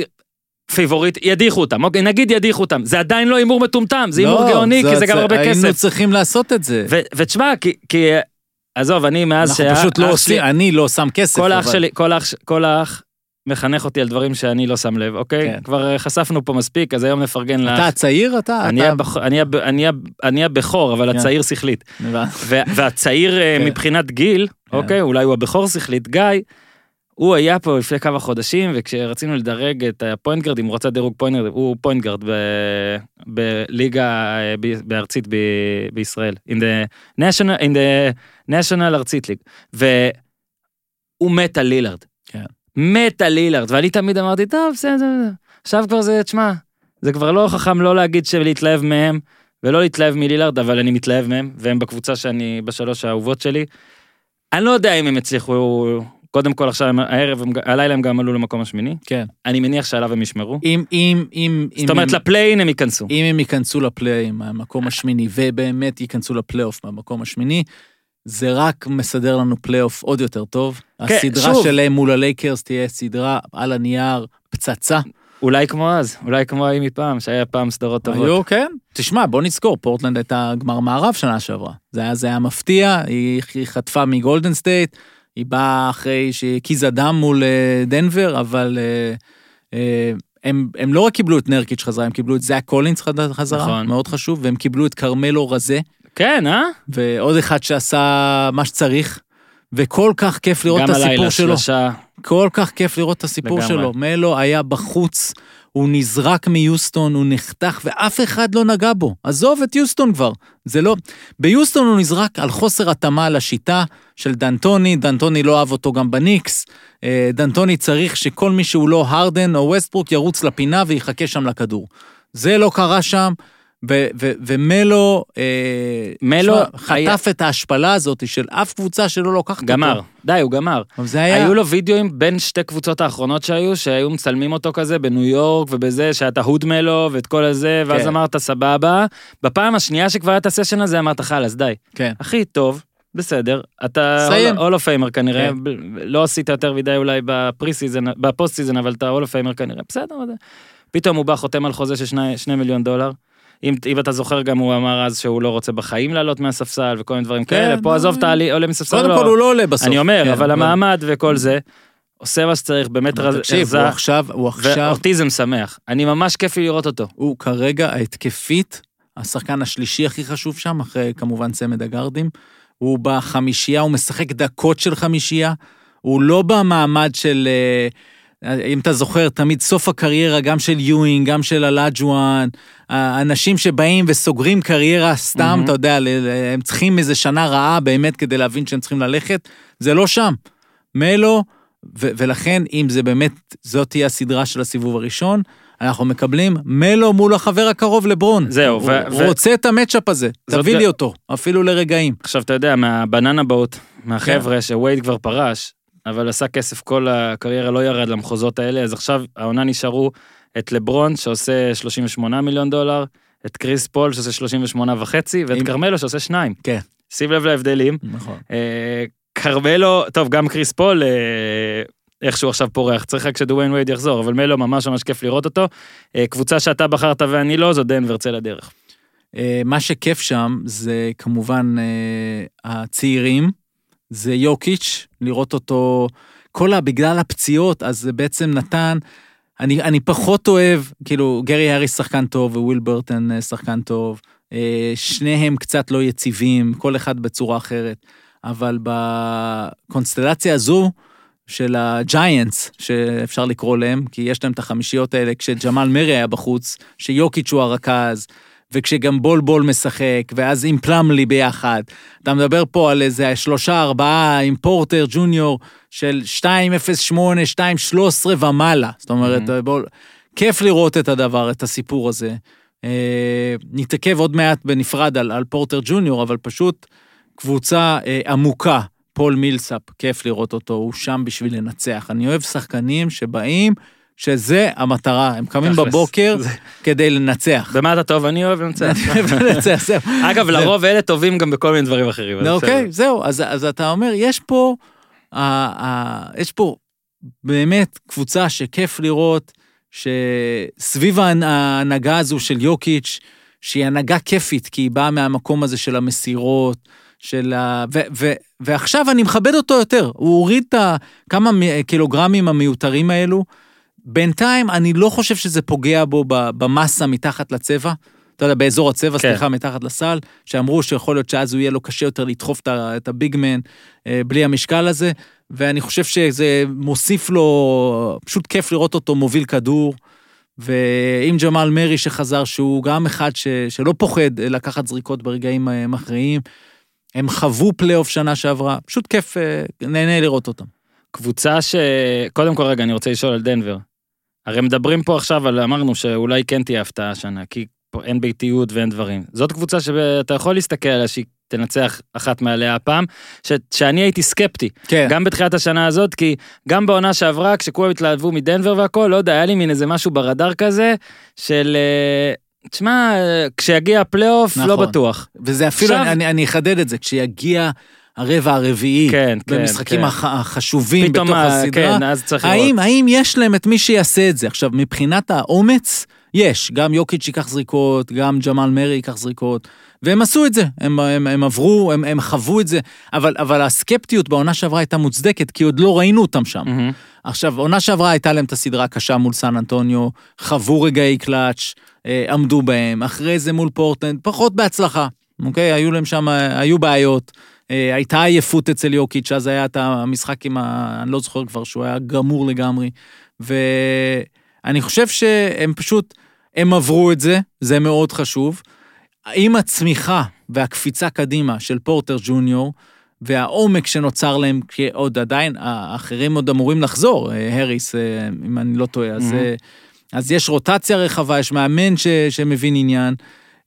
favorite, ידיחו אותם, אוקיי, נגיד ידיחו אותם, זה עדיין לא הימור מטומטם, זה הימור לא, גאוני, כי זה גם הרבה היינו כסף. צריכים לעשות את זה. ו- ותשמע, כי, כי, עזוב, אני מאז אנחנו שהיה- פשוט לא אח עושים, אני לא שם כסף. כל אח שלי, כל אח, כל האח מחנך אותי על דברים שאני לא שם לב, אוקיי? כן. כבר אה, חשפנו פה מספיק, אז היום נפרגן לאח. אתה הצעיר? אתה? אני אתה- הבכ- אני הב- אני הב- אני הבכור, אבל כן. הצעיר שכלית. ו- והצעיר אה, כן. מבחינת גיל, אוקיי, אולי הוא הבכור שכלית, גיא, הוא היה פה לפני כמה חודשים, וכשרצינו לדרג את ה point guard, אם הוא רצה דירוג point guard, הוא point guard ב- בליגה אה, בארצית ב- בישראל, in the national, in the national ארצית league, והוא מת על לילארד. מת על לילארד, ואני תמיד אמרתי, טוב, בסדר, בסדר." עכשיו כבר זה, תשמע, זה כבר לא חכם לא להגיד שלהתלהב מהם, ולא להתלהב מלילארד, אבל אני מתלהב מהם, והם בקבוצה שאני, בשלוש האהובות שלי. אני לא יודע אם הם יצליחו, קודם כל עכשיו, הערב, הם- הלילה הם גם עלו למקום השמיני. כן. אני מניח שעליו הם ישמרו. אם, אם, אם... זאת אומרת, ל play-in הם ייכנסו. אם הם ייכנסו ל play-in מהמקום השמיני, ובאמת ייכנסו לפלייאוף מהמקום השמיני, זה רק מסדר לנו פלייאוף עוד יותר טוב. כן, הסדרה שוב. שלהם מול הלייקרס תהיה סדרה על הנייר, פצצה. אולי כמו אז, אולי כמו ההיא מפעם, שהיה פעם סדרות טובות. היו, כן. תשמע, בוא נזכור, פורטלנד הייתה גמר מערב שנה שעברה. זה היה, זה היה מפתיע, היא, היא חטפה מגולדן סטייט, היא באה אחרי שהקיזה דם מול אה, דנבר, אבל אה, אה, הם, הם לא רק קיבלו את נרקיץ' חזרה, הם קיבלו את זאק קולינס חזרה, נכון. מאוד חשוב, והם קיבלו את כרמלו רזה, כן, אה? ועוד אחד שעשה מה שצריך, וכל כך כיף לראות את גם הסיפור הלילה, שלו. שלושה. כל כך כיף לראות את הסיפור לגמרי. שלו. מלו היה בחוץ, הוא נזרק מיוסטון, הוא נחתך, ואף אחד לא נגע בו. עזוב את יוסטון כבר. זה לא... ביוסטון הוא נזרק על חוסר התאמה לשיטה של דנטוני, דנטוני לא אהב אותו גם בניקס. אה, דנטוני צריך שכל מי שהוא לא הרדן או ווסטברוק ירוץ לפינה ויחכה שם לכדור. זה לא קרה שם. ו- ו- ומלו, אה, מלו היה- חטף את ההשפלה הזאת של אף קבוצה שלא לוקחת אותו. גמר. די, הוא גמר. אבל זה היה... היו לו וידאוים בין שתי קבוצות האחרונות שהיו, שהיו מצלמים אותו כזה בניו יורק ובזה, שהיה את ההוד מלו ואת כל הזה, ואז כן. אמרת סבבה. בפעם השנייה שכבר היה את הסשן הזה, אמרת חלאס, די. כן. הכי טוב, בסדר, אתה. Hall of Famer כנראה, כן. לא עשית יותר מדי אולי ב preseason, ב postseason, אבל אתה Hall of Famer כנראה, בסדר, פתאום הוא בא חותם על חוזה של שני, שני מיליון דולר. אם, אם אתה זוכר גם הוא אמר אז שהוא לא רוצה בחיים לעלות מהספסל וכל מיני דברים כן, כאלה, פה עזוב, אתה עולה מספסל, קודם לא. כל הוא לא עולה בסוף. אני אומר, כן, אבל המעמד וכל זה, עושה מה שצריך, באמת רז- תקשיב, הרזה, הוא עכשיו, הוא עכשיו, ואוטיזם שמח. אני ממש כיף לי לראות אותו. הוא כרגע ההתקפית, השחקן השלישי הכי חשוב שם, אחרי כמובן צמד הגארדים. הוא בחמישייה, הוא משחק דקות של חמישייה. הוא לא במעמד של, אה, אם אתה זוכר, תמיד סוף הקריירה, גם של יואינג, גם של אלאג'ואן, האנשים שבאים וסוגרים קריירה סתם, מהמם. אתה יודע, הם צריכים איזה שנה רעה באמת כדי להבין שהם צריכים ללכת, זה לא שם. מלו, ו- ולכן, אם זה באמת, זאת תהיה הסדרה של הסיבוב הראשון, אנחנו מקבלים מלו מול החבר הקרוב לברון. זהו, הוא, ו- הוא ו- רוצה את המצ'אפ הזה, תביא לי אותו, אפילו לרגעים. עכשיו, אתה יודע, מהבננה בוט, מהחבר'ה כן. שווייד כבר פרש, אבל עשה כסף כל הקריירה, לא ירד למחוזות האלה, אז עכשיו העונה נשארו את לברון, שעושה 38 מיליון דולר, את קריס פול, שעושה 38 וחצי, ואת עם- כרמלו, שעושה שניים. כן. שים לב להבדלים. נכון. אה, כרמלו, טוב, גם קריס פול, אה, איכשהו עכשיו פורח, צריך רק שדוויין וייד יחזור, אבל מלו ממש ממש כיף לראות אותו. אה, קבוצה שאתה בחרת ואני לא, זו דנבר צא לדרך. אה, מה שכיף שם זה כמובן אה, הצעירים, זה יוקיץ', לראות אותו, כל ה... בגלל הפציעות, אז זה בעצם נתן, אני, אני פחות אוהב, כאילו, גרי האריס שחקן טוב וויל ברטון אה, שחקן טוב, אה, שניהם קצת לא יציבים, כל אחד בצורה אחרת, אבל בקונסטלציה הזו של הג'יינטס, שאפשר לקרוא להם, כי יש להם את החמישיות האלה, כשג'מאל מרי היה בחוץ, שיוקיץ' הוא הרכז, וכשגם בול בול משחק, ואז עם פלמלי ביחד. אתה מדבר פה על איזה שלושה, ארבעה עם פורטר ג'וניור של 2.08, 2.13 ומעלה. זאת אומרת, Mhm. בול... כיף לראות את הדבר, את הסיפור הזה. אה, נתעכב עוד מעט בנפרד על, על פורטר ג'וניור, אבל פשוט קבוצה אה, עמוקה. פול מילסאפ, כיף לראות אותו, הוא שם בשביל לנצח. אני אוהב שחקנים שבאים, שזה המטרה, הם קמים. בבוקר כדי לנצח. במה אתה טוב? אני אוהב לנצח. אני אוהב לנצח, זהו. אגב, לרוב אלה טובים גם בכל מיני דברים אחרים. אוקיי. זהו, אז, אתה אומר, יש פה, יש פה באמת קבוצה שכיף לראות, שסביב ההנ- ההנהגה הזו של יוקיץ', שהיא הנהגה כיפית, כי היא באה מהמקום הזה של המסירות, של ה... ו, ו, ועכשיו אני מכבד אותו יותר, הוא הוריד את הכמה קילוגרמים המיותרים האלו. בינתיים אני לא חושב שזה פוגע בו במסה מתחת לצבע. אתה יודע, באזור הצבע, כן. סליחה, מתחת לסל, שאמרו שיכול להיות שאז הוא יהיה לו קשה יותר לדחוף את הביגמן אה, בלי המשקל הזה, ואני חושב שזה מוסיף לו, פשוט כיף לראות אותו מוביל כדור, ועם ג'מאל מרי שחזר, שהוא גם אחד ש, שלא פוחד לקחת זריקות ברגעים אה, מכריעים. הם חוו פלייאוף שנה שעברה, פשוט כיף, אה, נהנה לראות אותם. קבוצה ש... קודם כל רגע, אני רוצה לשאול על דנבר. הרי מדברים פה עכשיו על, אמרנו שאולי כן תהיה הפתעה השנה, כי פה אין ביתיות ואין דברים. זאת קבוצה שאתה יכול להסתכל עליה שהיא תנצח אחת מעליה הפעם, ש... שאני הייתי סקפטי, כן. גם בתחילת השנה הזאת, כי גם בעונה שעברה, כשכולם התלהבו מדנבר והכל, לא יודע, היה לי מין איזה משהו ברדאר כזה, של... אה, תשמע, אה, כשיגיע הפלייאוף, לא נכון. בטוח. וזה אפילו, עכשיו- אני, אני אחדד את זה, כשיגיע הרבע הרביעי, כן, כן, במשחקים כן. הח, החשובים בתוך ה- הסדרה, כן, אז צריך לראות. האם, האם יש להם את מי שיעשה את זה? עכשיו, מבחינת האומץ, יש, גם יוקיץ' ייקח זריקות, גם ג'מאל מרי ייקח זריקות, והם עשו את זה, הם, הם, הם עברו, הם, הם חוו את זה, אבל, אבל הסקפטיות בעונה שעברה הייתה מוצדקת, כי עוד לא ראינו אותם שם. מהמם. עכשיו, עונה שעברה הייתה להם את הסדרה הקשה מול סן אנטוניו, חוו רגעי קלאץ', אה, עמדו בהם, אחרי זה מול פורטלנד, פחות בהצלחה, אוקיי? היו להם שם, אה, היו בעיות. אה, הייתה עייפות אצל יוקיץ', אז היה את המשחק עם ה... אני לא זוכר כבר שהוא היה גמור לגמרי. ואני חושב שהם פשוט, הם עברו את זה, זה מאוד חשוב. עם הצמיחה והקפיצה קדימה של פורטר ג'וניור, והעומק שנוצר להם, כי עוד עדיין, האחרים עוד אמורים לחזור, אה, הריס, אה, אם אני לא טועה, אז. אה, אז יש רוטציה רחבה, יש מאמן ש, שמבין עניין.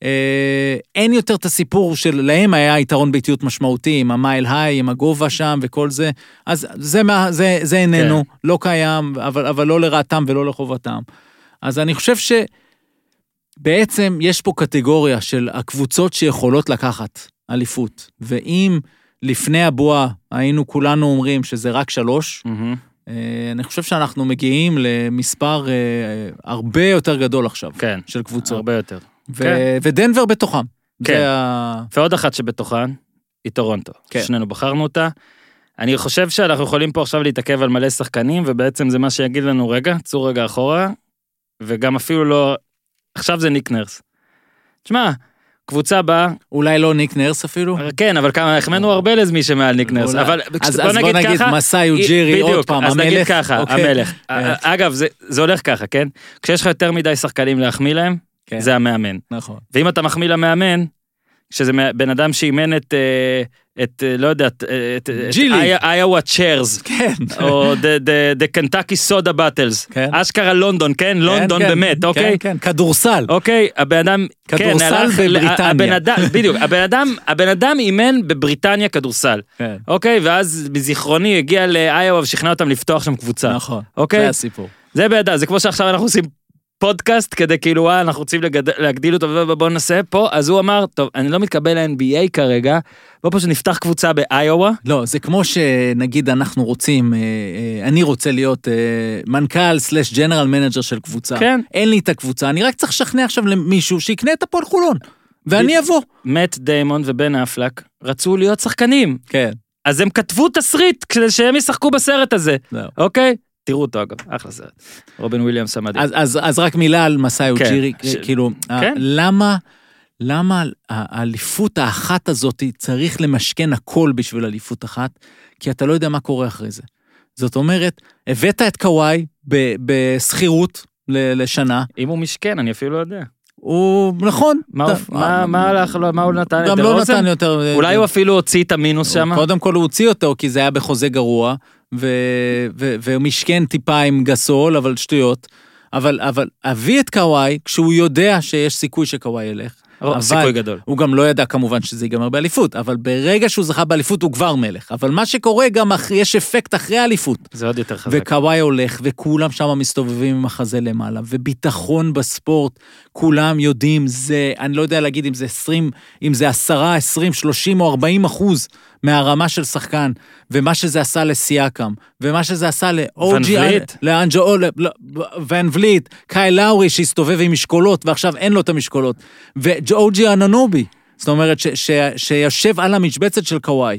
אה, אין יותר את הסיפור של, להם היה יתרון ביתיות משמעותי, עם המייל היי, עם הגובה שם וכל זה, אז זה, מה, זה, זה איננו, כן. לא קיים, אבל, אבל לא לרעתם ולא לחובתם. אז אני חושב שבעצם יש פה קטגוריה של הקבוצות שיכולות לקחת אליפות, ואם לפני הבועה היינו כולנו אומרים שזה רק שלוש. אה, אני חושב שאנחנו מגיעים למספר אה, הרבה יותר גדול עכשיו, כן, של קבוצות. הרבה יותר. ו- כן. ודנבר בתוכם. כן. זה ה... ועוד אחת שבתוכן, היא טורונטו. כן. שנינו בחרנו אותה. אני חושב שאנחנו יכולים פה עכשיו להתעכב על מלא שחקנים, ובעצם זה מה שיגיד לנו, רגע, צאו רגע אחורה, וגם אפילו לא... עכשיו זה ניק נרס. תשמע, קבוצה באה, אולי לא ניק נרס אפילו. כן, אבל כמה, החמאנו הרבה למי שמעל ניק נרס. אבל אז, בוא אז בוא נגיד נגיד ככה, מסאי אוג'ירי, עוד פעם, אז המלך. נגיד ככה, אוקיי. המלך. אה. אגב, זה- זה הולך ככה, כן? כשיש לך יותר מדי שחקנים להחמיא להם, כן. זה המאמן. נכון. ואם אתה מחמיא למאמן, שזה בן אדם שאימן את, אה, את, אה, לא יודע, את, אה, את, את ג'י ליג. איואה צ'רס, כן. או the קנטקי סודה באטלס, כן. אשכרה לונדון, כן? לונדון כן, באמת, כן, אוקיי? כן, כדורסל. אוקיי, הבן אדם, כן, כדורסל הלך, בבריטניה. הבן אדם, בדיוק, הבן אדם, הבן אדם אימן בבריטניה כדורסל, כן. אוקיי? ואז מזיכרוני הגיע לאיואה ושכנע אותם לפתוח שם קבוצה. נכון. אוקיי? זה הסיפור. זה בידע, זה כמו שעכשיו אנחנו עושים פודקאסט כדי כאילו, וואי, אנחנו רוצים לגד... להגדיל אותו ובואו נעשה פה, אז הוא אמר, טוב, אני לא מתקבל ל-NBA כרגע, בוא פשוט נפתח קבוצה באיואה. לא, זה כמו שנגיד אנחנו רוצים, אה, אה, אני רוצה להיות אה, מנכ"ל slash general manager של קבוצה. כן. אין לי את הקבוצה, אני רק צריך לשכנע עכשיו למישהו שיקנה את הפועל חולון. ואני אבוא. מאט דיימון ובן אפלק רצו להיות שחקנים, כן. אז הם כתבו תסריט כדי שהם ישחקו בסרט הזה, זהו. אוקיי? תראו אותו אגב, אחלה סרט. רובין וויליאמס המדהים. אז, אז, אז רק מילה על מסאי כן, אוג'ירי, ש- כאילו, כן. כן. למה, למה האליפות האחת הזאת צריך למשכן הכל בשביל אליפות אחת? כי אתה לא יודע מה קורה אחרי זה. זאת אומרת, הבאת את קוואי בשכירות לשנה, אם הוא משכן, אני אפילו לא יודע. הוא, נכון. מה אתה- מה- מה הלך לו, מה הוא נתן? גם לא? נתן יותר... אולי הוא אפילו הוציא את המינוס שם? קודם כל הוא הוציא אותו, כי זה היה בחוזה גרוע, ו- ו- והוא משכן טיפה עם גסול, אבל שטויות. אבל, אבל הביא את קוואי כשהוא יודע שיש סיכוי שקוואי ילך. אבל- סיכוי גדול. הוא גם לא ידע כמובן שזה ייגמר באליפות, אבל ברגע שהוא זכה באליפות הוא כבר מלך. אבל מה שקורה גם, אח- יש אפקט אחרי האליפות. זה עוד יותר חזק. וקוואי הולך, וכולם שם מסתובבים עם החזה למעלה, וביטחון בספורט, כולם יודעים, זה, אני לא יודע להגיד אם זה 20, אם זה 10, 20, 30 או 40 אחוז מהרמה של שחקן, ומה שזה עשה לסיאקם, ומה שזה עשה לאוג'י, ון וליט. לאנג'ו, ון וליט, קאי לאורי שהסתובב עם משקולות, ועכשיו אין לו את המשקולות, ואוג'י אננובי, זאת אומרת, ש, ש, שיושב על המשבצת של קוואי.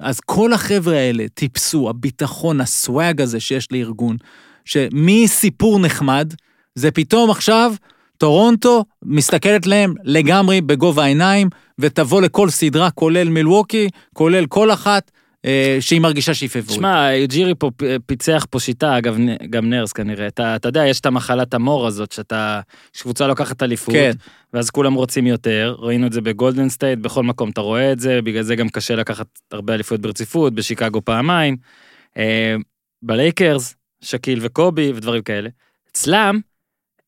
אז כל החבר'ה האלה טיפסו, הביטחון, הסוואג הזה שיש לארגון, שמסיפור נחמד, זה פתאום עכשיו, טורונטו מסתכלת להם לגמרי בגובה העיניים, ותבוא לכל סדרה, כולל מילווקי, כולל כל אחת, אה, שהיא מרגישה שהיא favorite. שמע, אוג'ירי פה פיצח פה שיטה, אגב, גם נרס כנראה. אתה, אתה יודע, יש את המחלת ה more הזאת, שאתה, שקבוצה לוקחת אליפות, כן. ואז כולם רוצים יותר, ראינו את זה בגולדן סטייט, בכל מקום אתה רואה את זה, בגלל זה גם קשה לקחת הרבה אליפויות ברציפות, בשיקגו פעמיים. אה, בלייקרס, שאקיל וקובי ודברים כאלה. אצלם,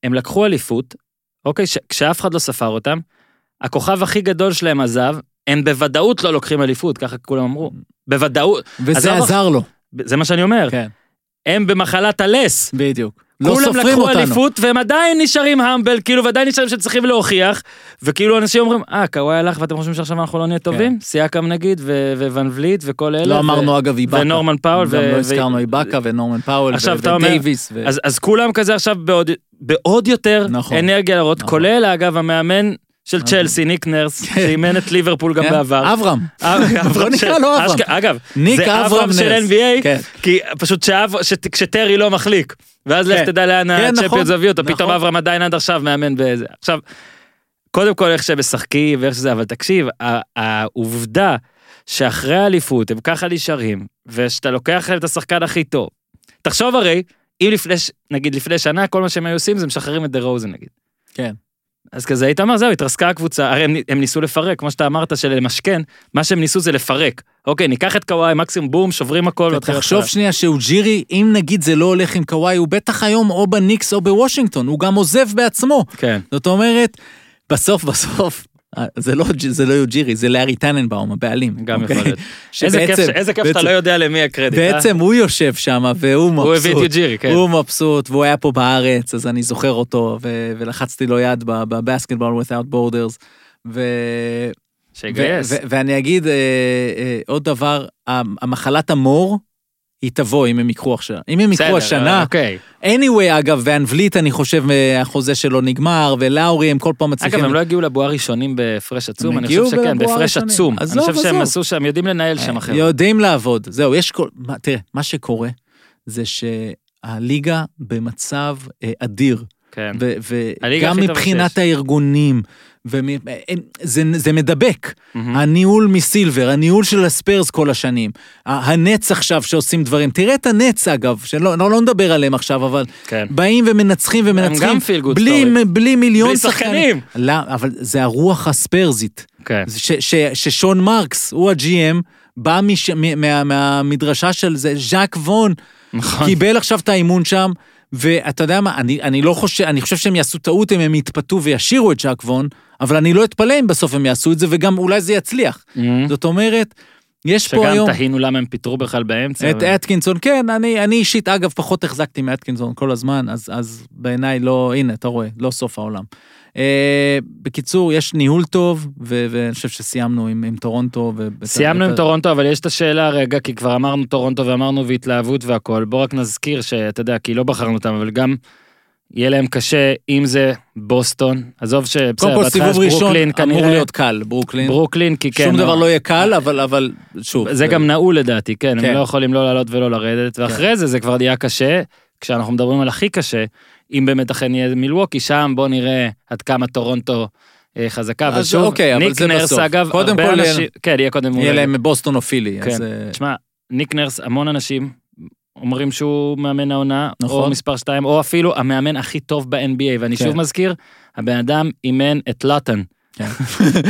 הם לקחו אליפות, אוקיי, ש- כשאף אחד לא ספר אותם, הכוכב הכי גדול שלהם עזב, הם בוודאות לא לוקחים אליפות, ככה כולם אמרו. בוודאות, וזה עזר לו. זה מה שאני אומר. כן, הם במחלת הלס. בדיוק. לא כולם סופרים לקחו אותנו. אליפות והם עדיין נשארים המבל, כאילו, ועדיין נשארים שצריכים להוכיח, וכאילו אנשים אומרים, אה, קוואי הלך ואתם חושבים שעכשיו אנחנו לא נהיה טובים? סייקם נגיד, ו- וון וליט וכל אלה. כן. לא אמרנו אגב איבאקה. ונורמן פאול. גם לא הזכרנו איבאקה ונורמן פאול ודייוויס. אז, אז כולם כזה עכשיו בעוד, בעוד יותר נכון. אנרגיה להראות, נכון. כולל אגב המאמן של צ'לסי, ניק נרס, שאימן את ליברפול גם כן, בעבר. אברהם. אברהם בוא של- נקרא לו אברהם. אגב, ניק זה אברהם אברהם של. NBA, כן. כי פשוט שאב- שט- כשטרי לא מחליק, ואז לך כן. תדע לאן כן, הצ'מפיונס נכון, הביא אותו, פתאום נכון. אברהם עדיין עד עכשיו מאמן בזה. עכשיו, קודם כל איך שהם משחקים ואיך שזה, אבל תקשיב, העובדה שאחרי האליפות הם ככה נשארים, ושאתה לוקח להם את השחקן הכי טוב. תחשוב הרי, אם לפני, נגיד לפני שנה, כל מה שהם היו עושים זה משחררים את דה רוזן נגיד. כן. אז כזה היית אומר, זהו, התרסקה הקבוצה, הרי הם, הם ניסו לפרק, כמו שאתה אמרת, של למשכן, מה שהם ניסו זה לפרק. אוקיי, ניקח את קוואי, מקסימום בום, שוברים הכל, תחשוב. שנייה שהוא ג'ירי, אם נגיד זה לא הולך עם קוואי, הוא בטח היום או בניקס או בוושינגטון, הוא גם עוזב בעצמו. כן. זאת אומרת, בסוף בסוף, זה לא, זה לא ג'ירי, זה לארי טננבאום, הבעלים. גם אוקיי? יכול להיות. איזה כיף, שבעצם- איזה כיף שאתה בעצם- לא יודע למי הקרדיט, אה? בעצם הוא יושב שם והוא מבסוט. הוא הביא את יוג'ירי, כן. הוא מבסוט, והוא היה פה בארץ, אז אני זוכר אותו, ו- ולחצתי לו יד בבסקטבול without borders. ו... שיגייס. ואני אגיד אה, אה, עוד דבר, המ- המחלת המור, היא תבוא אם הם יקחו עכשיו. אם הם יקחו השנה, אוקיי. anyway, אגב, ואן וליט, אני חושב, אה, החוזה שלו נגמר, ולאורי, הם כל פעם מצליחים... אגב, הם לא הגיעו לבועה ראשונים בהפרש עצום, אני חושב שכן, בהפרש. עצום. אני חושב שהם. עשו שם, יודעים לנהל שם אחרת. יודעים לעבוד. זהו, יש כל... תראה, מה שקורה זה שהליגה במצב אה, אדיר. כן. וגם מבחינת. הארגונים, הם- זה, מדבק. מהמם. הניהול מסילבר, הניהול של הספיירס כל השנים, הנץ עכשיו שעושים דברים. תראה את הנץ אגב, שלא לא, לא נדבר עליהם עכשיו, אבל כן. באים ומנצחים ומנצחים, גם feel good בלי, story. בלי מיליון בלי שחקנים. לא, אבל זה הרוח הספיירזית. כן. ש, ש, ששון מרקס הוא הג'י.אם, בא מש, מה, מהמדרשה של זה, ז'אק וון, נכון. קיבל עכשיו את האימון שם, ואתה יודע מה, אני, אני לא חושב, אני חושב שהם יעשו טעות אם הם יתפתו וישאירו את ז'אק וון, אבל אני לא אתפלא אם בסוף הם יעשו את זה, וגם אולי זה יצליח. מהמם. זאת אומרת, יש פה שגם היום... תהינו למה הם פיטרו בכלל באמצע. את אבל- אטקינסון, כן, אני, אני אישית, אגב, פחות החזקתי מאטקינסון כל הזמן, אז, אז בעיניי לא, הנה, אתה רואה, לא סוף העולם. אה, בקיצור, יש ניהול טוב, ו- ואני חושב שסיימנו עם, עם טורונטו. ו- סיימנו עם ות- טורונטו, אבל יש את השאלה רגע, כי כבר אמרנו טורונטו ואמרנו והתלהבות והכל. בוא רק נזכיר שאתה יודע, כי לא בחרנו אותם, אבל גם יהיה להם קשה, אם זה בוסטון, עזוב קודם שבסדר, כל, בהתחלה סיבוב ראשון ברוקלין אמור כנראה, להיות קל, ברוקלין. ברוקלין, כי כן, שום דבר לא- לא יהיה קל, אבל, אבל שוב. זה גם נעול לדעתי, כן, כן. הם לא יכולים לא לעלות ולא לרדת, ואחרי זה זה כבר נהיה קשה, כשאנחנו מדברים על הכי קשה, אם באמת אכן יהיה מילווקי, שם בוא נראה עד כמה טורונטו אה, חזקה, אבל אז שוב, אוקיי, ניק נרס, בסוף. אגב, קודם הרבה כל יהיה- אנשים, כן, יהיה קודם, יהיה להם בוסטון או פילי, כן. אז... אה, תשמע, ניק נרס, המון אנשים אומרים שהוא מאמן העונה, נכון. או מספר 2, או אפילו המאמן הכי טוב ב-NBA, ואני כן. שוב מזכיר, הבן אדם אימן את לוטן. כן.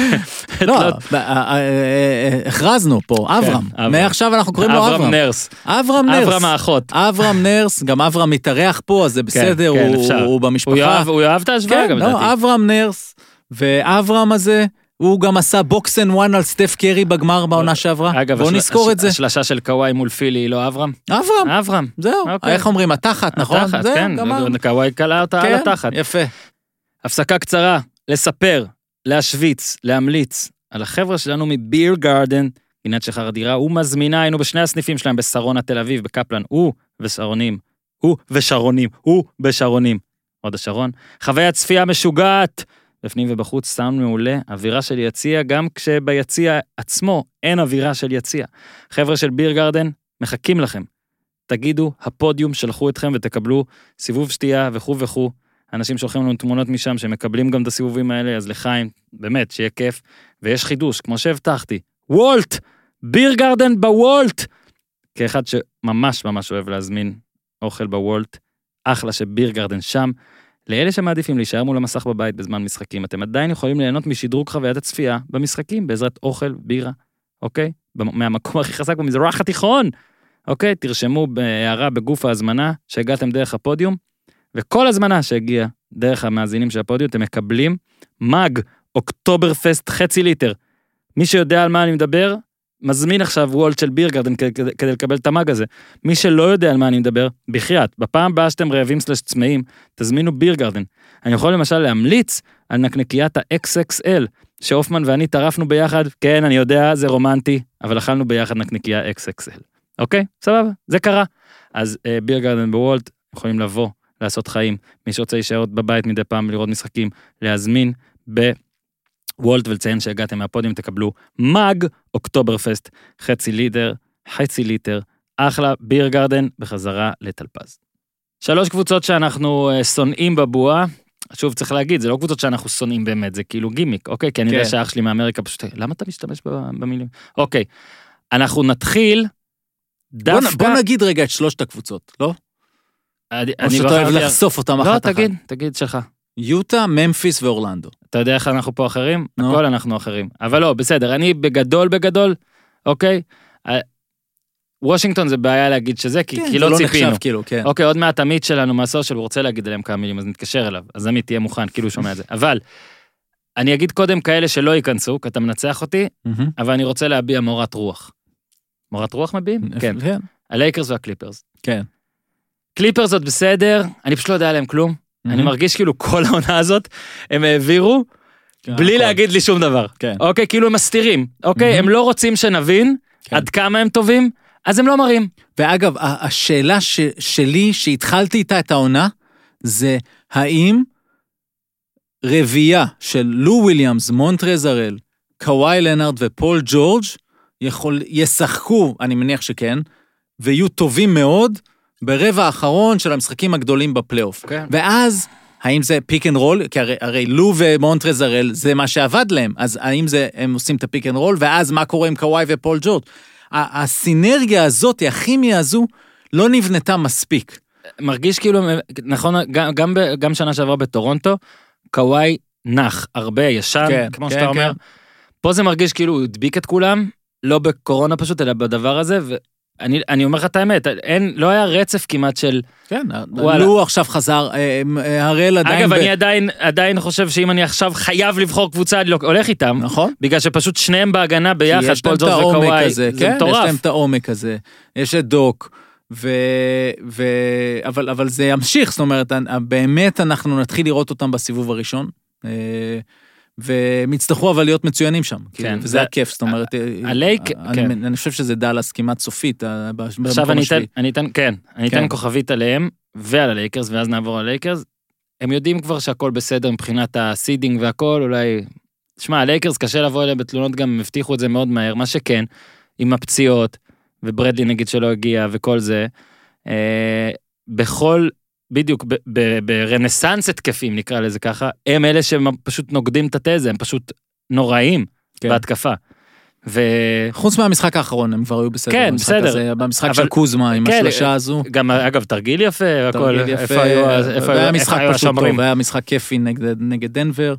לא, אה, אה, אה, הכרזנו פה, אברהם. אברהם. מעכשיו אנחנו קוראים לו אברהם אברהם. נרס. אברהם נרס. אברהם האחות. אברהם נרס, גם אברהם מתארח פה, אז זה בסדר, כן, הוא- אפשר. הוא במשפחה. הוא יאהב- את ההשוואה כן, גם, לא, לדעתי. אברהם נרס, ואברהם הזה, הוא גם עשה box and one על סטף קרי בגמר בעונה שעברה. אגב, השל- נזכור הש- את זה. השלשה של קוואי מול פילי היא לא אברהם? אברהם, אברהם. זהו. אוקיי. איך אומרים, התחת, נכון? התחת, זהו, כן. קוואי קלע אותה על כן, התחת. יפה. הפסקה קצרה, לספר, להשוויץ, להמליץ על החבר'ה שלנו מביר גארדן, פינת שחר אדירה, ומזמינה, היינו בשני הסניפים שלהם בשרונה תל אביב, בקפלן, הוא ושרונים, הוא ושרונים, הוא בשרונים. הוד השרון. חוויית צפייה משוגעת, בפנים ובחוץ סאונד מעולה, אווירה של יציע, גם כשביציע עצמו אין אווירה של יציע. חבר'ה של ביר גארדן, מחכים לכם. תגידו, הפודיום שלחו אתכם ותקבלו סיבוב שתייה וכו' וכו'. אנשים שולחים לנו תמונות משם שמקבלים גם את הסיבובים האלה, אז לחיים, באמת, שיהיה כיף. ויש חידוש, כמו שהבטחתי, וולט! ביר גרדן בוולט! כאחד שממש ממש אוהב להזמין אוכל בוולט, אחלה שביר גרדן שם. לאלה שמעדיפים להישאר מול המסך בבית בזמן משחקים, אתם עדיין יכולים ליהנות משדרוג חוויית הצפייה במשחקים בעזרת אוכל, בירה, אוקיי? מהמקום הכי חזק במזרח התיכון, אוקיי? תרשמו בהערה בגוף ההזמנה שהגעתם דרך הפודיום, וכל הזמנה שהגיעה דרך המאזינים של הפודיום, אתם מקבלים מאג אוקטובר פסט חצי ליטר. מי שיודע על מה אני מדבר, מזמין עכשיו וולט של ביר גרדן כדי, כדי, לקבל את המאג הזה. מי שלא יודע על מה אני מדבר, בחייאת, בפעם הבאה שאתם רעבים סלש צמאים, תזמינו ביר גרדן. אני יכול למשל להמליץ על נקניקיית ה-XXL, שהופמן ואני טרפנו ביחד, כן, אני יודע, זה רומנטי, אבל אכלנו ביחד נקניקייה XXL. אוקיי? סבבה, זה קרה. אז אה, ביר גרדן בוולט, יכולים לבוא, לעשות חיים. מי שרוצה להישאר בבית מדי פעם לראות משחקים, להזמין בוולט ולציין שהגעתם מהפודיום, תקבלו mug אוקטובר פסט, חצי ליטר, חצי ליטר, אחלה ביר גרדן, בחזרה לטלפז. שלוש קבוצות שאנחנו אה, שונאים בבועה. שוב, צריך להגיד, זה לא קבוצות שאנחנו שונאים באמת, זה כאילו גימיק, אוקיי? כי אני יודע כן. שאח שלי מאמריקה פשוט, למה אתה משתמש במילים? אוקיי, אנחנו נתחיל בוא, דווקא... נ- בוא נגיד רגע את שלושת הקבוצות, לא? אני, או אני שאתה אוהב בחרתי- לחשוף אותם לא, אחת אחת. תגיד, תגיד שלך. יוטה, ממפיס ואורלנדו. אתה יודע איך אנחנו פה אחרים? נו. הכל אנחנו אחרים. אבל לא, בסדר, אני בגדול בגדול, אוקיי? אה, וושינגטון זה בעיה להגיד שזה, כי, כן, כי זה לא ציפינו. נחשב כאילו, כן. אוקיי, עוד מעט עמית שלנו מהסושיאל, הוא רוצה להגיד עליהם כמה מילים, אז נתקשר אליו. אז עמית, תהיה מוכן, כאילו הוא שומע את זה. אבל, אני אגיד קודם כאלה שלא ייכנסו, כי אתה מנצח אותי. אבל אני רוצה להביע מורת רוח. מורת רוח מביעים? כן. כן. הלייקרס והקליפרס. כן. קליפרס עוד בסדר, אני פשוט לא יודע עליהם כלום. אני מהמם. מרגיש כאילו כל העונה הזאת, הם העבירו כן, בלי. להגיד לי שום דבר. כן. אוקיי, כאילו הם מסתירים. אוקיי, מהמם. הם לא רוצים שנבין כן. עד כמה הם טובים, אז הם לא מראים. ואגב, השאלה שלי, שהתחלתי איתה את העונה, זה האם רביעייה של לו וויליאמס, מונטרז הראל, קוואי לנארד ופול ג'ורג' יכול, ישחקו, אני מניח שכן, ויהיו טובים מאוד ברבע האחרון של המשחקים הגדולים בפלייאוף. כן. ואז, האם זה pick and roll? כי הרי, הרי לו ומונטרז הראל זה מה שעבד להם, אז האם זה, הם עושים את ה pick and roll, ואז מה קורה עם קוואי ופול ג'ורג'? ה- הסינרגיה הזאת, הכימיה הזו, לא נבנתה מספיק. מרגיש כאילו, נכון, גם, גם, גם שנה שעברה בטורונטו, קוואי נח הרבה, ישן, כן, כמו כן, שאתה אומר. כן. פה זה מרגיש כאילו הוא הדביק את כולם, לא בקורונה פשוט, אלא בדבר הזה, ואני אני אומר לך את האמת, אין, לא היה רצף כמעט של... כן, וואלה. לו עכשיו חזר, אה, אה, הראל עדיין... אגב, ב- אני עדיין, עדיין חושב שאם אני עכשיו חייב לבחור קבוצה, אני לא- הולך איתם, נכון? בגלל שפשוט שניהם בהגנה כי ביחד, יש להם פול את ג'ורג' העומק וקוואי, הזה, זה כן? יש מטורף. להם את העומק הזה. יש את דוק, ו... ו... אבל, אבל זה ימשיך, זאת אומרת, אה, באמת אנחנו נתחיל לראות אותם בסיבוב הראשון. אה, והם יצטרכו אבל להיות מצוינים שם, כאילו, כן, וזה זה- הכיף, זאת אומרת, אה, הלייק- אני, כן. אני חושב שזה דאלאס כמעט סופית, אה, עכשיו אני אתן. אני אתן, כן, אני כן. אתן כוכבית עליהם ועל הלייקרס, ואז נעבור ללייקרס. הם יודעים כבר שהכל בסדר מבחינת ה seeding והכל, אולי... שמע, הלייקרס קשה לבוא אליהם בתלונות, גם הם הבטיחו את זה מאוד מהר, מה שכן, עם הפציעות, וברדלי נגיד שלא הגיע וכל זה, אה, בכל בדיוק ברנסאנס התקפים, נקרא לזה ככה, הם אלה שפשוט נוגדים את התזה, הם פשוט נוראים כן. בהתקפה. ו... חוץ מהמשחק האחרון, הם כבר היו בסדר. כן, במשחק בסדר. הזה, במשחק אבל- של קוזמה עם כן, השלושה הזו. גם, אגב, תרגיל יפה, הכל, תרגיל יפה, איפה היו, איפה היו, משחק פשוט. טוב, היה משחק כיפי נגד נגד דנבר.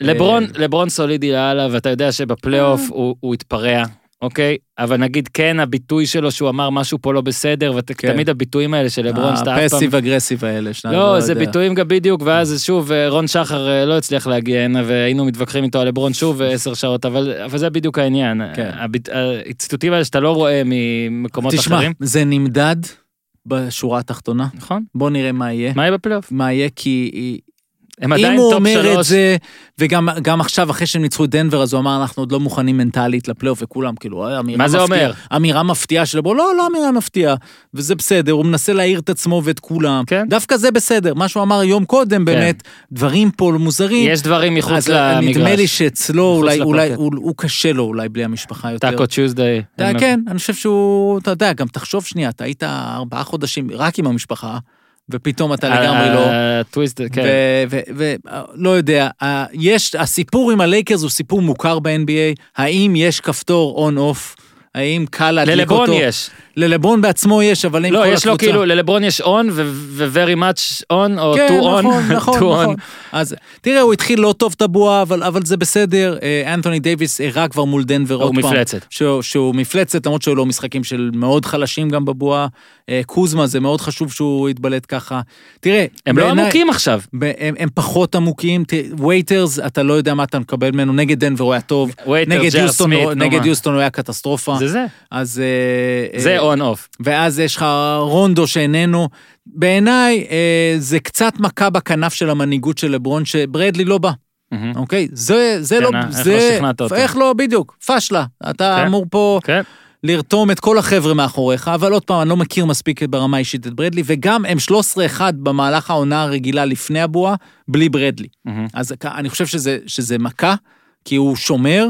לברון, אה, לברון סולידי לאללה, ואתה יודע שבפלייאוף הוא, הוא התפרע, אוקיי? אבל נגיד כן, הביטוי שלו שהוא אמר משהו פה לא בסדר, כן. ותמיד הביטויים האלה של לברון, שאתה אף פעם... הפסיב aggressive האלה, שאתה לא, זה יודע. ביטויים גם בדיוק, ואז שוב, אה, רון שחר אה, לא הצליח להגיע הנה, והיינו מתווכחים איתו על לברון שוב אה, עשר שעות, אבל, אבל זה בדיוק העניין. כן. הביט- הציטוטים האלה שאתה לא רואה ממקומות תשמע, אחרים. זה נמדד בשורה התחתונה. נכון? בוא נראה מה יהיה. מה יהיה בפלייאוף? מה יהיה, כי הם אם עדיין הוא top אומר את שלוש. זה, וגם גם עכשיו, אחרי שהם ניצחו את דנבר, אז הוא אמר, אנחנו עוד לא מוכנים מנטלית לפלייאוף, וכולם כאילו, "אה, אמירה מה זה מפתיעה." אומר? אמירה מפתיעה של בוא, לא, לא אמירה מפתיעה, וזה בסדר, הוא מנסה להעיר את עצמו ואת כולם. כן. דווקא זה בסדר, מה שהוא אמר יום קודם, באמת, דברים פה מוזרים. יש דברים מחוץ אז נדמה לי למגרש. שאצלו, אולי, אולי. הוא, הוא קשה לו אולי בלי המשפחה יותר. טאקו יודע, כן, אני חושב שהוא, אתה יודע, גם תחשוב שנייה, אתה היית ארבעה חודשים רק עם המשפחה, ופתאום אתה לגמרי לא. טוויסט, כן. ולא יודע, יש, הסיפור עם הלייקרס הוא סיפור מוכר ב-NBA, האם יש כפתור on-off? האם קל להדליק ללברון אותו? יש. ללברון בעצמו יש, אבל כל לא, הקבוצה... יש לו כאילו, ללברון יש on ו-very much on, או כן, to on. נכון, נכון, on. נכון. אז תראה, הוא התחיל לא טוב את הבועה, אבל, אבל זה בסדר. אה, אנתוני דייוויס הראה כבר מול דנבר עוד הוא פעם. מפלצת. שהוא, שהוא מפלצת, למרות שהיו לו משחקים של מאוד חלשים גם בבועה. אה, קוזמה, זה מאוד חשוב שהוא יתבלט ככה. תראה, הם לא בעיניי- עמוקים עכשיו. ב- הם, הם פחות עמוקים, וייטרס, אתה לא יודע מה אתה מקבל ממנו, נגד דנבר הוא היה טוב, וייטר, נגד ג'ר יוסטון, סמית, הוא- נגד. יוסטון הוא היה קטסטרופה. זה זה. אז... אה, זה אה, און אוף. ואז יש לך רונדו שאיננו. בעיניי אה, זה קצת מכה בכנף של המנהיגות של לברון, שברדלי לא בא, אוקיי? זה, זה כן, לא... איך זה, לא שכנעת אותו? איך לא, בדיוק, פשלה. אתה כן. אמור פה כן. לרתום את כל החבר'ה מאחוריך, אבל עוד פעם, אני לא מכיר מספיק ברמה אישית את ברדלי, וגם הם 13-1 במהלך העונה הרגילה לפני הבועה, בלי ברדלי. מהמם. אז אני חושב שזה, שזה מכה, כי הוא שומר.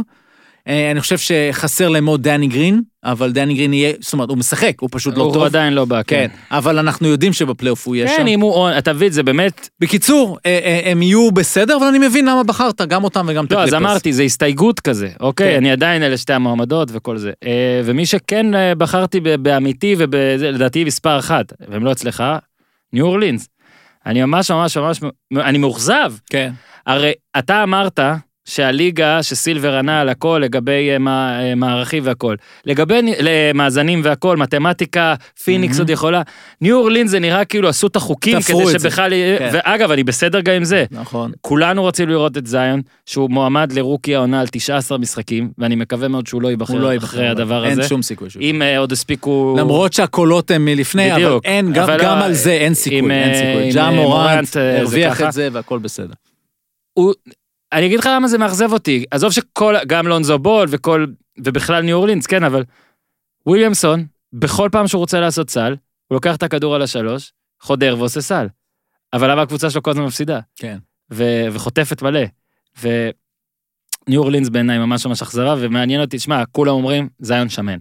אה, אני חושב שחסר להם מאוד דני גרין, אבל דני גרין יהיה, זאת אומרת, הוא משחק, הוא פשוט לא הוא טוב. עדיין לא בא, כן, כן. אבל אנחנו יודעים שבפלייאוף הוא יהיה שם. כן, אם הוא אתה מבין, זה באמת... בקיצור, אה, אה, הם יהיו בסדר, אבל אני מבין למה בחרת גם אותם וגם את לא, אז הקליפרס. אמרתי, זה הסתייגות כזה, אוקיי? כן. אני עדיין אלה שתי המועמדות וכל זה. ומי שכן בחרתי באמיתי ולדעתי מספר אחת, והם לא אצלך, ניו אורלינס. אני ממש ממש ממש, אני מאוכזב. כן. הרי אתה אמרת שהליגה שסילבר ענה על הכל לגבי אה, מה- אה, מערכים והכל. לגבי נ- מאזנים והכל, מתמטיקה, פיניקס מהמם. עוד יכולה. ניו אורלינס זה נראה כאילו עשו את החוקים כדי. שבכלל. כן. ואגב, אני בסדר גם עם זה. נכון. כולנו רוצים לראות את זיון, שהוא מועמד לרוקי העונה על 19 משחקים, ואני מקווה מאוד שהוא לא ייבחר לא. אחרי אבל הדבר אין הזה. שום סיכוי שהוא. אם אה, עוד הספיקו... למרות שהקולות הם מלפני, אבל בדיוק. אין, גם- אבל גם לא, על זה אין סיכוי, עם, אין אה, סיכוי. ג'ה אה, מורנט אה, הרוויח. את זה והכל בסדר. הוא... אני אגיד לך למה זה מאכזב אותי. עזוב שכל, גם לונזו בול וכל, ובכלל ניו אורלינס, כן, אבל וויליאמסון, בכל פעם שהוא רוצה לעשות סל, הוא לוקח את הכדור על השלוש, חודר ועושה סל. אבל למה הקבוצה שלו כל הזמן מפסידה? כן. ו- וחוטפת מלא. וניו אורלינס בעיניי ממש ממש אכזבה, ומעניין אותי, שמע, כולם אומרים, זיון שמן.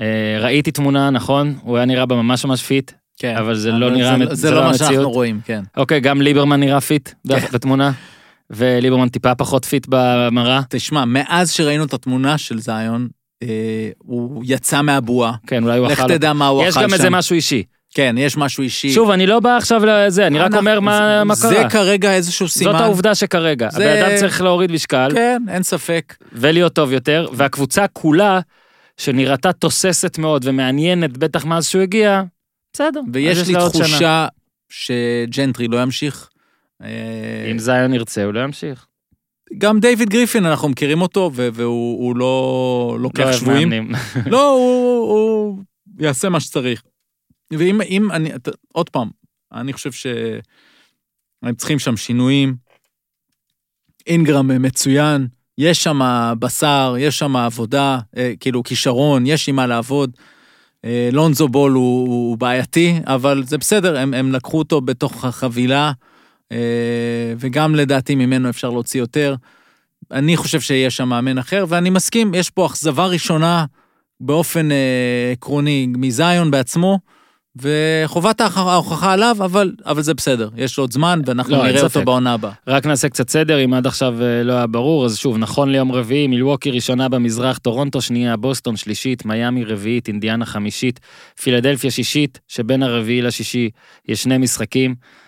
אה, ראיתי תמונה, נכון, הוא היה נראה בה ממש ממש fit, כן. אבל זה לא נראה, זה- זה לא מה שאנחנו רואים, כן. אוקיי, גם ליברמן נראה fit כן. בתמונה, וליברמן טיפה פחות fit במראה. תשמע, מאז שראינו את התמונה של זיון, אה, הוא יצא מהבועה. כן, אולי הוא לך אכל. תדע מה הוא אכל יש שם. גם איזה משהו אישי. כן, יש משהו אישי. שוב, אני לא בא עכשיו לזה, אני רק אומר מה מה זה קרה. כרגע איזשהו סימן. זאת העובדה שכרגע. זה- הבן אדם צריך להוריד משקל. כן, אין ספק. ולהיות טוב יותר, והקבוצה כולה, שנראתה תוססת מאוד ומעניינת, בטח מאז שהוא הגיע, בסדר. ויש לי. תחושה שג'נטרי לא ימשיך. אה, אם זיון ירצה, הוא לא ימשיך. גם דיוויד גריפין, אנחנו מכירים אותו, והוא הוא לא לא לוקח אוהב שבויים. מאמנים. לא, הוא, יעשה מה שצריך. ואם אם אני, עוד פעם, אני חושב שהם צריכים שם שינויים. אינגרם מצוין, יש שם בשר, יש שם עבודה, אה, כאילו כישרון, יש עם מה לעבוד. אה, לונזו בול הוא, הוא בעייתי, אבל זה בסדר, הם, הם לקחו אותו בתוך החבילה, אה, וגם לדעתי ממנו אפשר להוציא יותר. אני חושב שיש שם מאמן אחר, ואני מסכים, יש פה אכזבה ראשונה באופן אה, עקרוני מזיון בעצמו, וחובת ההוכ- ההוכחה עליו, אבל, אבל זה בסדר, יש לו עוד זמן, ואנחנו לא, נראה אותו. בעונה הבאה. רק נעשה קצת סדר, אם עד עכשיו אה, לא היה ברור, אז שוב, נכון ליום רביעי, מילווקי ראשונה במזרח, טורונטו שנייה, בוסטון שלישית, מיאמי רביעית, אינדיאנה חמישית, פילדלפיה שישית, שבין הרביעי לשישי יש שני משחקים, אה,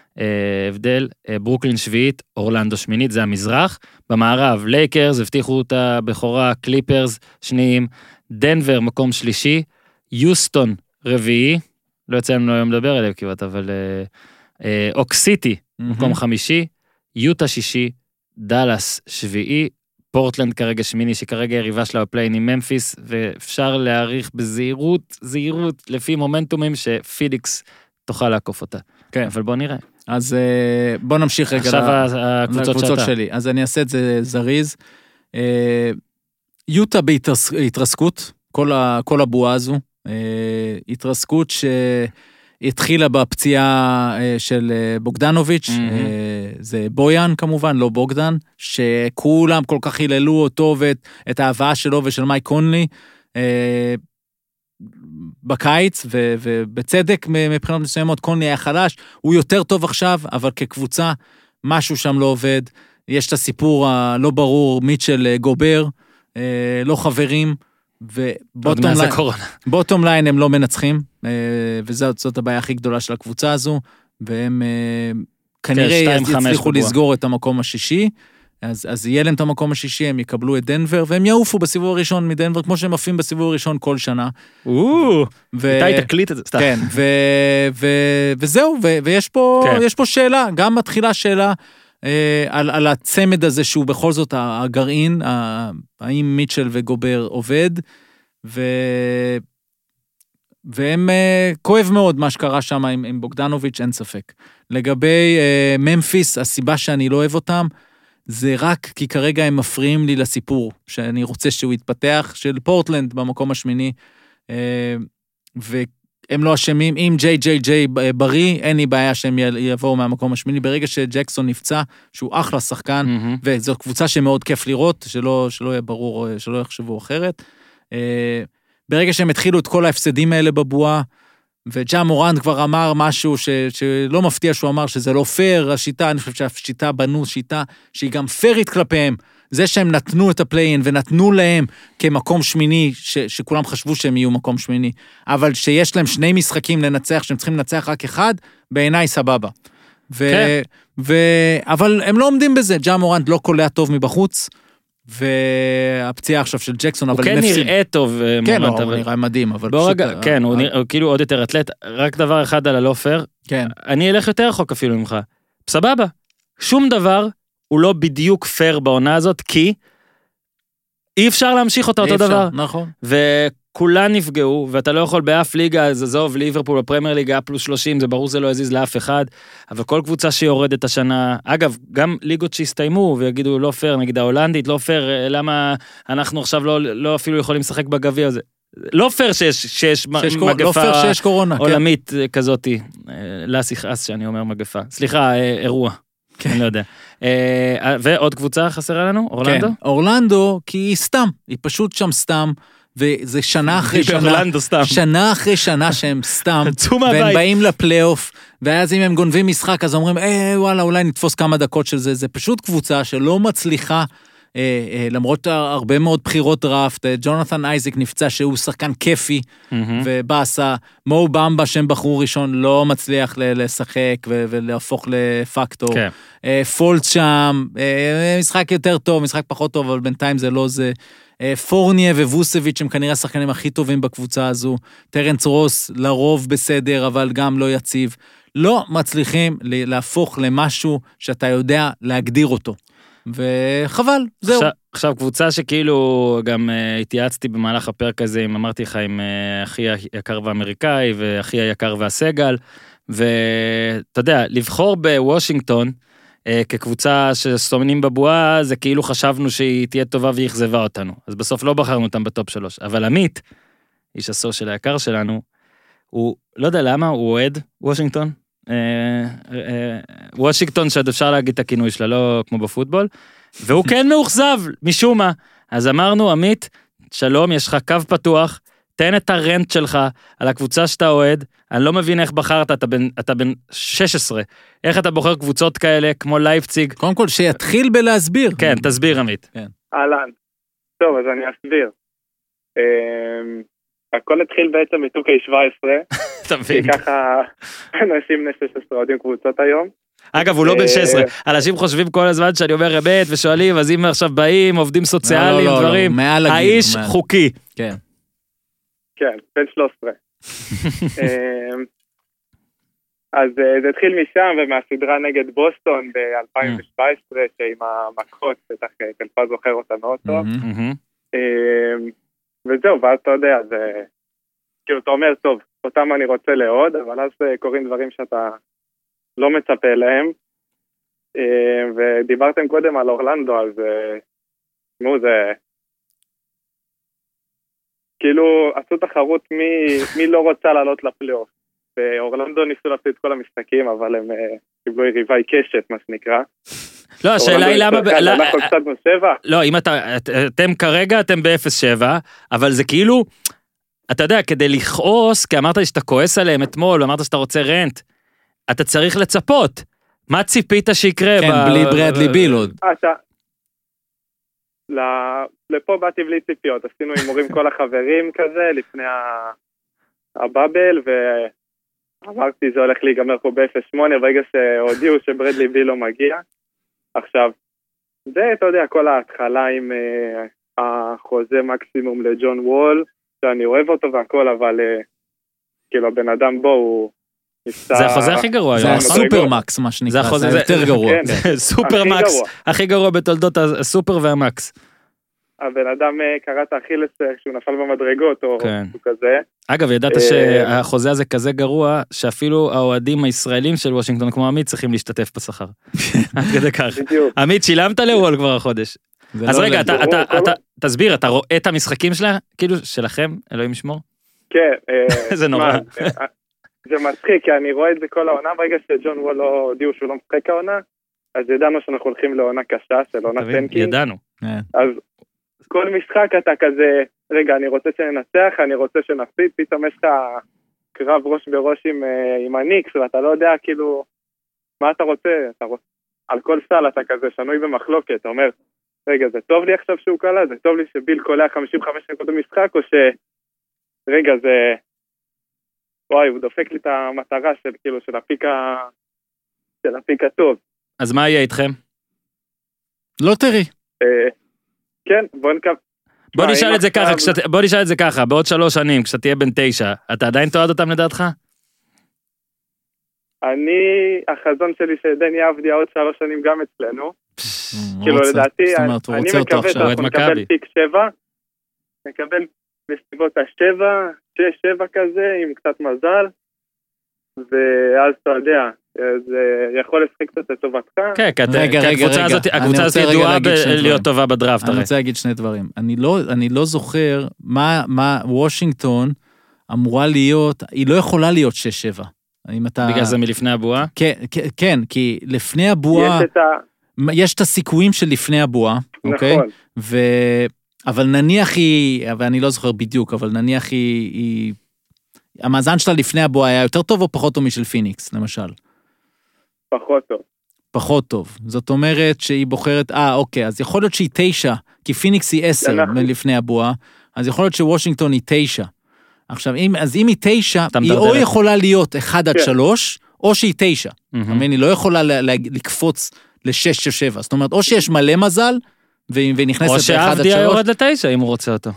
הבדל, אה, ברוקלין שביעית, אורלנדו שמינית, זה המזרח. במערב, לייקרס, הבטיחו את הבכורה, קליפרס שניים, דנבר מקום שלישי, יוסטון רביעי, לא יצא לנו היום לדבר עליהם כמעט, אבל אה, אה, אוקסיטי, מקום חמישי, יוטה שישי, דאלאס שביעי, פורטלנד כרגע שמיני, שכרגע יריבה שלה בפליין עם ממפיס, ואפשר להעריך בזהירות, זהירות, לפי מומנטומים שפיליקס תוכל לעקוף אותה. כן. אבל בוא נראה. אז אה, בוא נמשיך רגע לקבוצות. שלי. אז אני אעשה את זה זריז. אה, יוטה בהתרסקות, כל, ה, כל הבועה הזו. אה, התרסקות שהתחילה בפציעה של בוגדנוביץ', זה בויאן כמובן, לא בוגדן, שכולם כל כך היללו אותו ואת את ההבאה שלו ושל מייק קונלי. בקיץ, ו- ובצדק מבחינות מסוימות, קונלי היה חלש, הוא יותר טוב עכשיו, אבל כקבוצה, משהו שם לא עובד. יש את הסיפור הלא ברור, מיטשל אה, גובר, אה, לא חברים, ובוטום ליין, הם לא מנצחים, אה, וזאת זאת הבעיה הכי גדולה של הקבוצה הזו, והם אה, כנראה יצליחו. לסגור את המקום השישי. אז, אז יהיה להם את המקום השישי, הם יקבלו את דנבר, והם יעופו בסיבוב הראשון מדנבר, כמו שהם עפים בסיבוב הראשון כל שנה. או, ו... איתי תקליט את זה, סתם. כן, ו, ו, וזהו, ו, ויש פה, כן. פה שאלה, גם מתחילה שאלה אה, על, על הצמד הזה שהוא בכל זאת הגרעין, ה- האם מיטשל וגובר עובד, ו, והם, אה, כואב מאוד מה שקרה שם עם, עם בוגדנוביץ', אין ספק. לגבי אה, ממפיס, הסיבה שאני לא אוהב אותם, זה רק כי כרגע הם מפריעים לי לסיפור שאני רוצה שהוא יתפתח, של פורטלנד במקום השמיני. אה, והם לא אשמים, אם ג'יי ג'יי ג'יי בריא, אין לי בעיה שהם יבואו מהמקום השמיני. ברגע שג'קסון נפצע, שהוא אחלה שחקן, מהמם. וזו קבוצה שמאוד כיף לראות, שלא, שלא יהיה ברור, אה, שלא יחשבו אחרת. אה, ברגע שהם התחילו את כל ההפסדים האלה בבועה, וג'ה מורנט כבר אמר משהו ש, שלא מפתיע שהוא אמר שזה לא פייר, השיטה, אני חושב שהשיטה בנו שיטה שהיא גם פיירית כלפיהם. זה שהם נתנו את ה play-in ונתנו להם כמקום שמיני, ש, שכולם חשבו שהם יהיו מקום שמיני, אבל שיש להם שני משחקים לנצח, שהם צריכים לנצח רק אחד, בעיניי סבבה. ו, כן. ו, אבל הם לא עומדים בזה, ג'ה מורנט לא קולע טוב מבחוץ, והפציעה עכשיו של ג'קסון, אבל כן הפסידו. נראה טוב, אה, כן, לא, מורנט, הוא אבל... נראה מדהים, אבל פשוט... רגע, כן, הוא נראה- הוא כאילו עוד יותר אתלט. רק דבר אחד על הלא פייר, כן, אני אלך יותר רחוק אפילו ממך. סבבה. שום דבר הוא לא בדיוק פייר בעונה הזאת, כי אי אפשר להמשיך אותה אותו אפשר, דבר. נכון. וכולן נפגעו, ואתה לא יכול באף ליגה, אז עזוב, ליברפול בפרמייר ליגה היה פלוס 30, זה ברור זה לא יזיז לאף אחד, אבל כל קבוצה שיורדת השנה, אגב, גם ליגות שהסתיימו ויגידו לא פייר, נגיד ההולנדית, לא פייר, אה, למה אנחנו עכשיו לא, לא אפילו יכולים לשחק בגביע הזה. לא פייר שיש, שיש שיש קור- לא פייר מגפה שיש קורונה, כן. עולמית אה, כזאתי. אה, לאס יכעס שאני אומר מגפה. סליחה, אירוע. כן. אני לא יודע. ועוד קבוצה חסרה לנו? אורלנדו? כן, אורלנדו, כי היא סתם, היא פשוט שם סתם, וזה שנה אחרי שנה, סתם. שנה אחרי שנה שהם סתם, והם. באים לפלייאוף, ואז אם הם גונבים משחק, אז אומרים, אה, וואלה, אולי נתפוס כמה דקות של זה. זה פשוט קבוצה שלא מצליחה, למרות הרבה מאוד בחירות דראפט, אה, ג'ונתן אייזק נפצע, שהוא שחקן כיפי. ובאסה, מו במבה שהם בחרו ראשון, לא מצליח לשחק ולהפוך לפקטור. כן. אה, פולץ שם, אה, משחק יותר טוב, משחק פחות טוב, אבל בינתיים זה לא זה. אה, פורניה וווסביץ' הם כנראה השחקנים הכי טובים בקבוצה הזו. טרנץ רוס לרוב בסדר, אבל גם לא יציב. לא מצליחים להפוך למשהו שאתה יודע להגדיר אותו. וחבל, זהו. עכשיו, עכשיו קבוצה שכאילו גם uh, התייעצתי במהלך הפרק הזה, עם, אמרתי לך, עם uh, אחי היקר והאמריקאי ואחי היקר והסגל, ואתה יודע, לבחור בוושינגטון uh, כקבוצה שסומנים בבועה, זה כאילו חשבנו שהיא תהיה טובה והיא אכזבה אותנו. אז בסוף לא בחרנו אותם בטופ שלוש. אבל עמית, איש הסושיאל היקר שלנו, הוא, לא יודע למה, הוא אוהד וושינגטון. אה, אה, וושינגטון שעוד אפשר להגיד את הכינוי שלה, לא כמו בפוטבול. והוא כן מאוכזב, משום מה. אז אמרנו, עמית, שלום, יש לך קו פתוח, תן את הרנט שלך על הקבוצה שאתה אוהד. אני לא מבין איך בחרת, אתה בן, אתה בן 16. איך אתה בוחר קבוצות כאלה, כמו לייפציג? קודם כל, שיתחיל בלהסביר. כן, תסביר, עמית. אהלן. טוב, אז אני אסביר. אמ, הכל התחיל בעצם מ-2K17, אתה מבין? כי ככה אנשים בני 16 אוהדים קבוצות היום. אגב, הוא לא בן אה, 16. אנשים חושבים כל הזמן שאני אומר אמת, ושואלים, אז אם עכשיו באים, עובדים סוציאליים, לא, לא, לא, דברים. האיש. חוקי. כן. כן, בן 13. אמ, אז אה, זה התחיל משם ומהסדרה נגד בוסטון ב-2017, שעם המכות, בטח אה, טלפה זוכר אותה מאוד טוב. וזהו, ואז אתה יודע, זה... כאילו, אתה אומר, טוב, אותם אני רוצה לאהוד, אבל אז אה, קורים דברים שאתה לא מצפה להם. אמ, ודיברתם קודם על אורלנדו, אז אה, תשמעו, זה... כאילו, עשו תחרות מי, מי לא רוצה לעלות לפלייאוף. באורלנדו ניסו לעשות את כל המשחקים, אבל הם אה, קיבלו יריבה עיקשת, מה שנקרא. לא, השאלה היא למה... לא- אנחנו הפסדנו שבע. לא, אם אתה, את- אתם כרגע, אתם ב-0-7, אבל זה כאילו, אתה יודע, כדי לכעוס, כי אמרת לי שאתה כועס עליהם אתמול, ואמרת שאתה רוצה רנט, אתה צריך לצפות. מה ציפית שיקרה? כן, ב- בלי ברדלי ביל עוד. אתה... ל- לפה באתי בלי ציפיות, עשינו הימורים כל החברים כזה, לפני הבאבל, ואמרתי זה הולך להיגמר פה ב-0-8, ברגע שהודיעו שברדלי ביל לא מגיע. עכשיו, זה, אתה יודע, כל ההתחלה עם אה, החוזה מקסימום לג'ון וול, שאני אוהב אותו והכל, אבל אה, כאילו הבן אדם בו הוא. זה החוזה הכי גרוע זה היום, נכון? הסופרמקס, מה שנקרא, זה החוזה- זה יותר גרוע. כן. סופר הכי מקס, גרוע. הכי גרוע בתולדות הסופר והמקס. הבן אדם אה, קרע את האכילס כשהוא נפל במדרגות, או כן. משהו כזה. אגב, ידעת אה, שהחוזה הזה כזה גרוע, שאפילו האוהדים הישראלים של וושינגטון כמו עמית צריכים להשתתף בשכר. עד כדי כך. בדיוק. עמית, שילמת לוול כבר החודש. אז לא רגע. אתה, אתה, כל אתה, תסביר, אתה רואה את המשחקים שלה? כאילו, שלכם, אלוהים ישמור? כן. אה, זה נורא. מה, זה מצחיק, כי אני רואה את זה כל העונה, ברגע שג'ון וול לא הודיעו שהוא לא משחק העונה, אז ידענו שאנחנו הולכים לעונה קשה של עונה? tanking. ידענו. כן. אז כל משחק אתה כזה, רגע, אני רוצה שננצח, אני רוצה שנפסיד, פתאום יש לך קרב ראש בראש עם, אה, עם הניקס, ואתה לא יודע כאילו, מה אתה רוצה, אתה רוצה, על כל סל אתה כזה שנוי במחלוקת, אתה אומר, רגע, זה טוב לי עכשיו שהוא קלע, זה טוב לי שביל קולע 55 דקות במשחק, או ש... רגע, זה... וואי, הוא דופק לי את המטרה של כאילו, של הפיק ה... של הפיק הטוב. אז מה יהיה איתכם? לא תראי. כן, בוא נקו... בוא תשמע, נשאל את זה ככה, כשאתה- בוא נשאל את זה ככה, בעוד שלוש שנים, כשאתה תהיה בן תשע, אתה עדיין תועד אותם לדעתך? אני, החזון שלי שדני אבדיה עוד שלוש שנים גם אצלנו. כאילו לדעתי, אני מקווה שאנחנו. נקבל פיק שבע, נקבל בסביבות השבע, שש, שבע כזה, עם קצת מזל, ואז אתה יודע, זה יכול לשחק קצת לטובתך. כן, כי הקבוצה. הזאת- אני הקבוצה הזאת ידועה בלהיות. טובה בדראפט, אני. רוצה להגיד שני דברים. אני לא, אני לא זוכר מה, מה וושינגטון אמורה להיות, היא לא יכולה להיות 6-7. אם אתה... בגלל זה מלפני הבועה? כן, כן, כן, כי לפני הבועה, יש את ה... יש את הסיכויים של לפני הבועה, אוקיי? נכון. ו... אבל נניח היא, ואני לא זוכר בדיוק, אבל נניח היא, היא... המאזן שלה לפני הבועה היה יותר טוב או פחות טוב משל פיניקס, למשל? פחות טוב. פחות טוב. זאת אומרת שהיא בוחרת, אה, אוקיי, אז יכול להיות שהיא תשע, כי פיניקס היא עשר אנחנו- לפני הבועה, אז יכול להיות שוושינגטון היא תשע. עכשיו, אם, אז אם היא תשע, היא או. יכולה להיות אחד עד כן. שלוש, או שהיא תשע. מבין? היא לא יכולה לקפוץ לשש או שבע. זאת אומרת, או שיש מלא מזל, והיא והיא נכנסת או לאחד עד שעבדיה שלוש. יורד לתשע אם הוא רוצה אותו.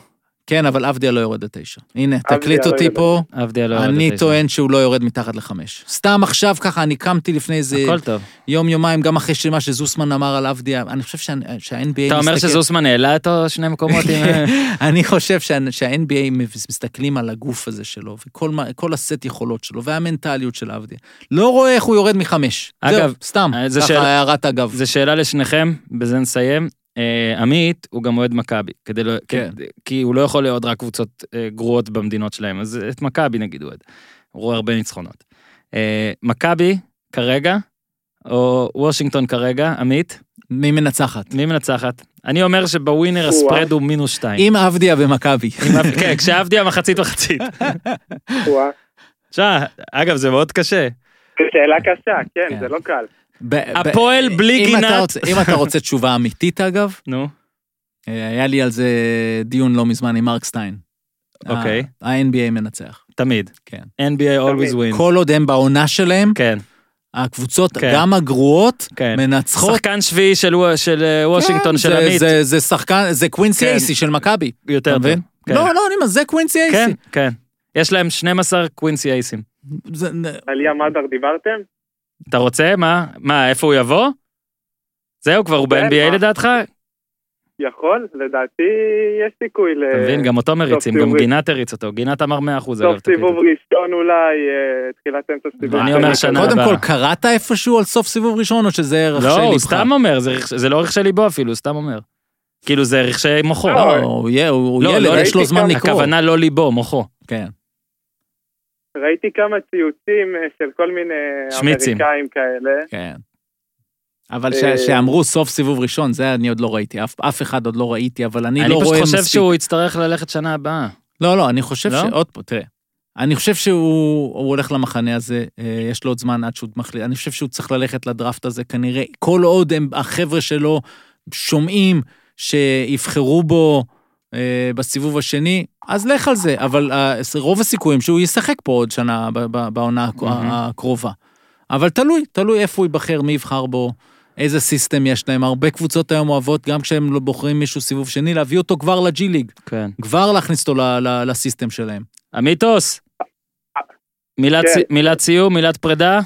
כן, אבל עבדיה לא יורד לתשע. הנה, תקליט לא אותי יורד. פה, עבדיה לא יורד לתשע. אני טוען שהוא לא יורד מתחת לחמש. סתם עכשיו ככה, אני קמתי לפני איזה הכל טוב. יום, יומיים, גם אחרי שמה שזוסמן אמר על עבדיה, אני חושב שה- שה-NBA אתה אומר שזוסמן העלה אותו שני מקומות עם... אני חושב שה- שה-NBA מסתכלים על הגוף הזה שלו, וכל הסט יכולות שלו, והמנטליות של עבדיה. לא רואה איך הוא יורד מחמש. אגב, זהו, סתם, אה, זה ככה הערת אגב. זו שאלה לשניכם, בזה נסיים. אה, עמית הוא גם אוהד מכבי, כדי לא... כן. כדי- כי הוא לא יכול לאהוד רק קבוצות אה, גרועות במדינות שלהם, אז את מכבי נגיד הוא אוהד. הוא רואה הרבה ניצחונות. אה, מכבי כרגע, או וושינגטון כרגע, עמית, מי מנצחת? מי מנצחת? אני אומר שבווינר הספרד הוא מינוס שתיים. עם עבדיה ומכבי. כן, כשעבדיה מחצית מחצית. תשמע, אגב, זה מאוד קשה. שאלה קשה, כן, כן. זה לא קל. הפועל בלי אם אתה גינת. רוצה- אם אתה רוצה תשובה אמיתית, אגב, נו, אה, היה לי על זה דיון לא מזמן עם מרק סטיין. אוקיי. ה-NBA מנצח. תמיד. כן. NBA always wins. כל עוד הם בעונה שלהם, כן, הקבוצות, כן. גם הגרועות, כן. מנצחות. שחקן שביעי של של אה, וושינגטון כן, של עמית. זה- זה שחקן, זה קווינסי כן. אייסי של מכבי. יותר טוב. כן. לא, לא, אני אומר, זה קווינסי כן, אייסי. כן. יש להם 12 קווינסי אייסים. זה- על ים אדר דיברתם? אתה רוצה? מה? מה, איפה הוא יבוא? זהו, כבר הוא כן, ב-NBA? לדעתך? יכול, לדעתי יש סיכוי ל... אתה מבין, גם אותו מריצים, גם. גינת הריץ אותו. גינת אמר 100 אחוז. אגב, סוף סיבוב ראשון אולי, אה, תחילת אמצע סיבוב. שני. אומר שנה קודם הבאה. כל, קראת איפשהו על סוף סיבוב ראשון, או שזה רחשי לא, ליבך? הוא סתם אומר, זה לא רכשי ליבו אפילו, הוא סתם אומר. כאילו זה רכשי מוחו. לא, הוא לא, ילד, לא, יש לו זמן לקרוא. הכוונה לא ליבו, מוחו. כן. ראיתי כמה ציוצים אה, של כל מיני שמיצים. אמריקאים כאלה. כן. אבל אה, ש- שאמרו סוף סיבוב ראשון, זה אני עוד לא ראיתי, אף- אף אחד עוד לא ראיתי, אבל אני אני לא פשוט רואה חושב מספיק. שהוא יצטרך ללכת שנה הבאה. לא, לא, אני חושב לא? ש... עוד פעם, תראה. אני חושב שהוא הוא הולך למחנה הזה, אה, יש לו עוד זמן עד שהוא מחליט. אני חושב שהוא צריך ללכת לדראפט הזה כנראה. כל עוד הם, החבר'ה שלו שומעים שיבחרו בו אה, בסיבוב השני, אז לך על זה. אבל אה, רוב הסיכויים שהוא ישחק פה עוד שנה ב- ב- בעונה. הקרובה. אבל תלוי, תלוי איפה הוא ייבחר, מי יבחר בו. איזה סיסטם יש להם, הרבה קבוצות היום אוהבות, גם כשהם לא בוחרים מישהו סיבוב שני, להביא אותו כבר לג'י ליג. כן. כבר להכניס אותו ל- ל- לסיסטם שלהם. עמיתוס, מילת כן. מילת סיום, מילת פרידה?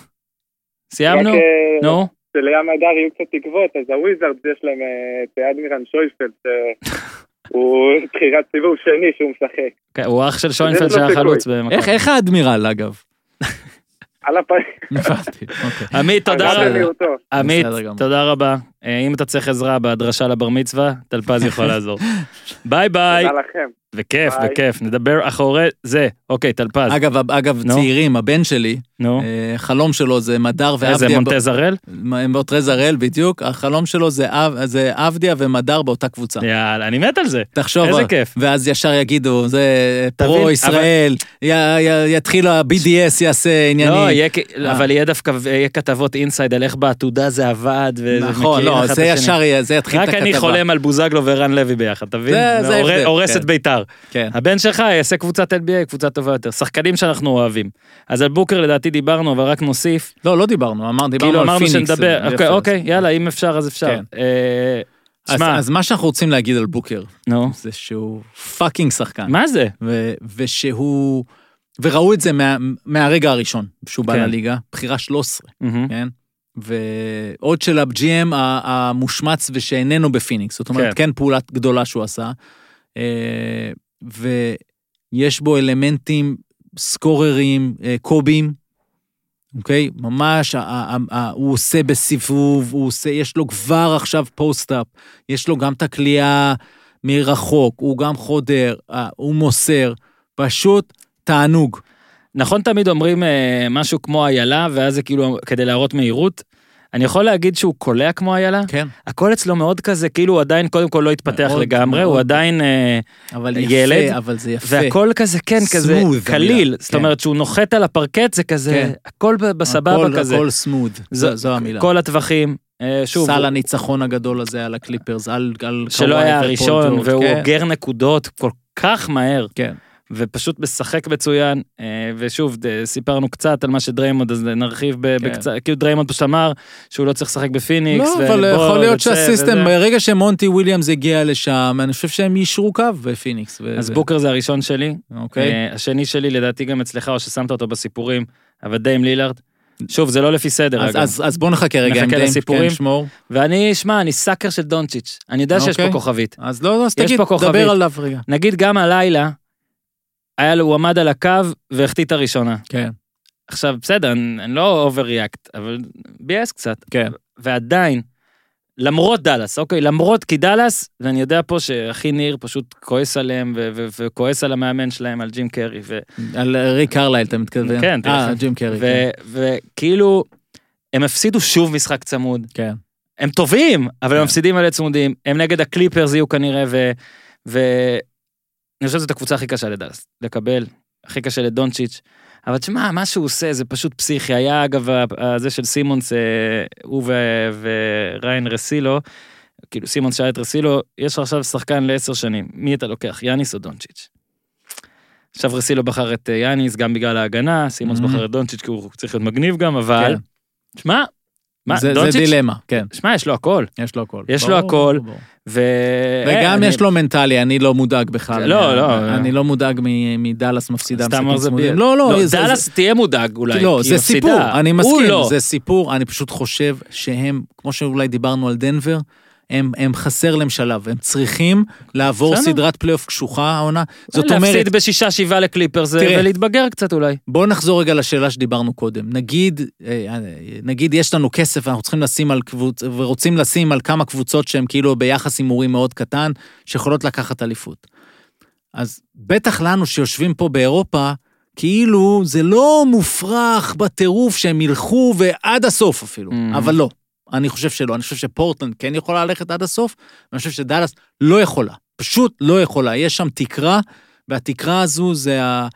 סיימנו? אה, נו. שלים הדר יהיו קצת תקוות, אז הוויזארדס יש להם אה, את אדמירן שויפלד, בחירת סיבוב שני שהוא משחק. כן, הוא אח של שוינפלד לו שהיה. חלוץ במכבי. איך, איך האדמירל, אגב? על הפנים. אוקיי. עמית, תודה רבה. עמית. תודה רבה. אה, אם אתה צריך עזרה בהדרשה לבר מצווה, טלפז יכול לעזור. ביי ביי. תודה לכם. בכיף, ביי. בכיף. נדבר אחרי זה. אוקיי, טלפז. אגב, אגב. צעירים, הבן שלי. אה, חלום שלו זה מדר איזה ועבדיה. מונטרז הראל? מונטרז הראל, בדיוק. החלום שלו זה עבדיה ומדר באותה קבוצה. יאללה, אני מת על זה. תחשוב, איזה כיף. ואז ישר יגידו, זה פרו אבל- ישראל, י- י- יתחיל ה-BDS יעשה עניינים. לא, יהיה אה. אבל יהיה דווקא, יהיה כתבות inside על איך בעתודה זה עבד, נכון, מכירים לא, זה. ישר, זה יתחיל את רק הכתבה. אני חולם על בוזגלו ורן לוי ביחד, אתה מבין? הורס כן. את ביתר. כן. הבן שלך יעשה קבוצת NBA, קבוצה טובה יותר. שחקנים שאנחנו אוהבים. אז על בוקר לדעתי דיברנו, אבל רק נוסיף. לא, לא דיברנו, דיברנו כאילו על פיניקס. יפה, אוקיי, אוקיי, יאללה, אם אפשר אז אפשר. כן. אה, אז- אז מה שאנחנו רוצים להגיד על בוקר, נו, זה שהוא fucking שחקן. מה זה? ו- ושהוא... וראו את זה מה, מהרגע הראשון שהוא בא כן. לליגה, בחירה 13, מהמם. כן? ועוד של ה-GM ה- המושמץ ושאיננו בפיניקס, זאת אומרת, כן. כן, פעולה גדולה שהוא עשה. אה, ויש בו אלמנטים סקוררים, אה, קובים, אוקיי? ממש, הוא עושה בסיבוב, הוא עושה, יש לו כבר עכשיו post-up, יש לו גם את הקליעה מרחוק, הוא גם חודר, הוא מוסר, פשוט תענוג. נכון תמיד אומרים אה, משהו כמו איילה, ואז זה כאילו כדי להראות מהירות. אני יכול להגיד שהוא קולע כמו איילה? כן. הכל אצלו מאוד כזה, כאילו הוא עדיין קודם כל לא התפתח מאוד, לגמרי, מאוד. הוא עדיין... אה, אבל יפה, ילד, אבל זה יפה. והכל כזה, כן, כזה Smooth, קליל. המילה, זאת כן. אומרת, שהוא נוחת על הפרקט, זה כזה, כן. הכל בסבבה הכל- כזה. הכל סמוד, זו- זו, המילה. כל הטווחים. אה, שוב, סל הניצחון הגדול הזה על הקליפרס, על, על שלא היה הראשון, והוא כן, אוגר נקודות כל כך מהר, כן. ופשוט משחק מצוין. אה, ושוב, סיפרנו קצת על מה שדריימונד, אז נרחיב כן. בקצת, כאילו דריימונד פשוט אמר שהוא לא צריך לשחק בפיניקס. לא, אבל יכול להיות שה system, וזה. ברגע שמונטי וויליאמס הגיע לשם, אני חושב שהם יישרו קו בפיניקס. ו- אז בוקר זה הראשון שלי. אוקיי. אה, השני שלי לדעתי גם אצלך, או ששמת אותו בסיפורים, אבל דיים לילארד. שוב, זה לא לפי סדר, אז- אגב. אז אז בוא נחכה רגע נחכה לסיפורים. כן, שמור. ואני, שמע, אני sucker של דונצ'יץ'. אני יודע שיש פה אוקיי. כוכבית. אז לא, אז יש תגיד. דבר עליו רגע. נגיד גם הלילה, היה לו, הוא עמד על הקו והחטיא את הראשונה. כן, עכשיו, בסדר, אני, אני לא over-react, אבל bias קצת. כן. ועדיין, למרות דאלאס, אוקיי, למרות כי דאלאס, ואני יודע פה שאחי ניר פשוט כועס עליהם, ו- ו- וכועס על המאמן שלהם, על ג'ים קרי, ו- על ריק קרלייל אתה מתכוון. כן. אה, ג'ים קרי. ו- וכאילו, הם הפסידו שוב משחק צמוד. כן. הם טובים, אבל הם כן. מפסידים מלא צמודים. הם נגד הקליפרס יהיו כנראה, ו... ו... אני חושב שזאת הקבוצה הכי קשה לדאלאס, לקבל, הכי קשה לדונצ'יץ'. אבל תשמע, מה שהוא עושה זה פשוט פסיכי. היה אגב זה של סימונס, אה, הוא וריין רסילו, כאילו סימונס שאל את רסילו, יש לך עכשיו שחקן לעשר שנים, מי אתה לוקח, יאניס או דונצ'יץ'? עכשיו רסילו בחר את אה, יאניס גם בגלל ההגנה, סימונס Mhm. בחר את דונצ'יץ' כי הוא צריך להיות מגניב גם, אבל... כן. שמע, מה, זה, זה דילמה, כן, שמע, יש לו הכל. יש לו הכל. יש לו הכל. ברור. ו... וגם אה, יש אני- לו מנטלי, אני לא מודאג בכלל. לא, מה- לא. אני לא מודאג מ- מדאלאס מפסידה משחקים זה צמודים. בי- לא, לא, זה- דאלאס תהיה מודאג אולי, לא, זה סיפור. אני מסכים, לא. זה סיפור, אני פשוט חושב שהם, כמו שאולי דיברנו על דנבר, הם, הם חסר להם שלב, הם צריכים לעבור בסדר. סדרת פלייאוף קשוחה העונה. זאת אומרת, להפסיד בשישה שבעה לקליפרס תראה. ולהתבגר קצת אולי. בואו נחזור רגע לשאלה שדיברנו קודם. נגיד, אה, נגיד יש לנו כסף, אנחנו צריכים לשים על קבוצ... ורוצים לשים על כמה קבוצות שהן כאילו ביחס הימורים מאוד קטן, שיכולות לקחת אליפות. אז בטח לנו שיושבים פה באירופה, כאילו זה לא מופרך בטירוף שהם ילכו ועד הסוף אפילו, Mhm. אבל לא. אני חושב שלא, אני חושב שפורטלנד כן יכולה ללכת עד הסוף, ואני חושב שדאלאס לא יכולה, פשוט לא יכולה. יש שם תקרה, והתקרה הזו זה ה...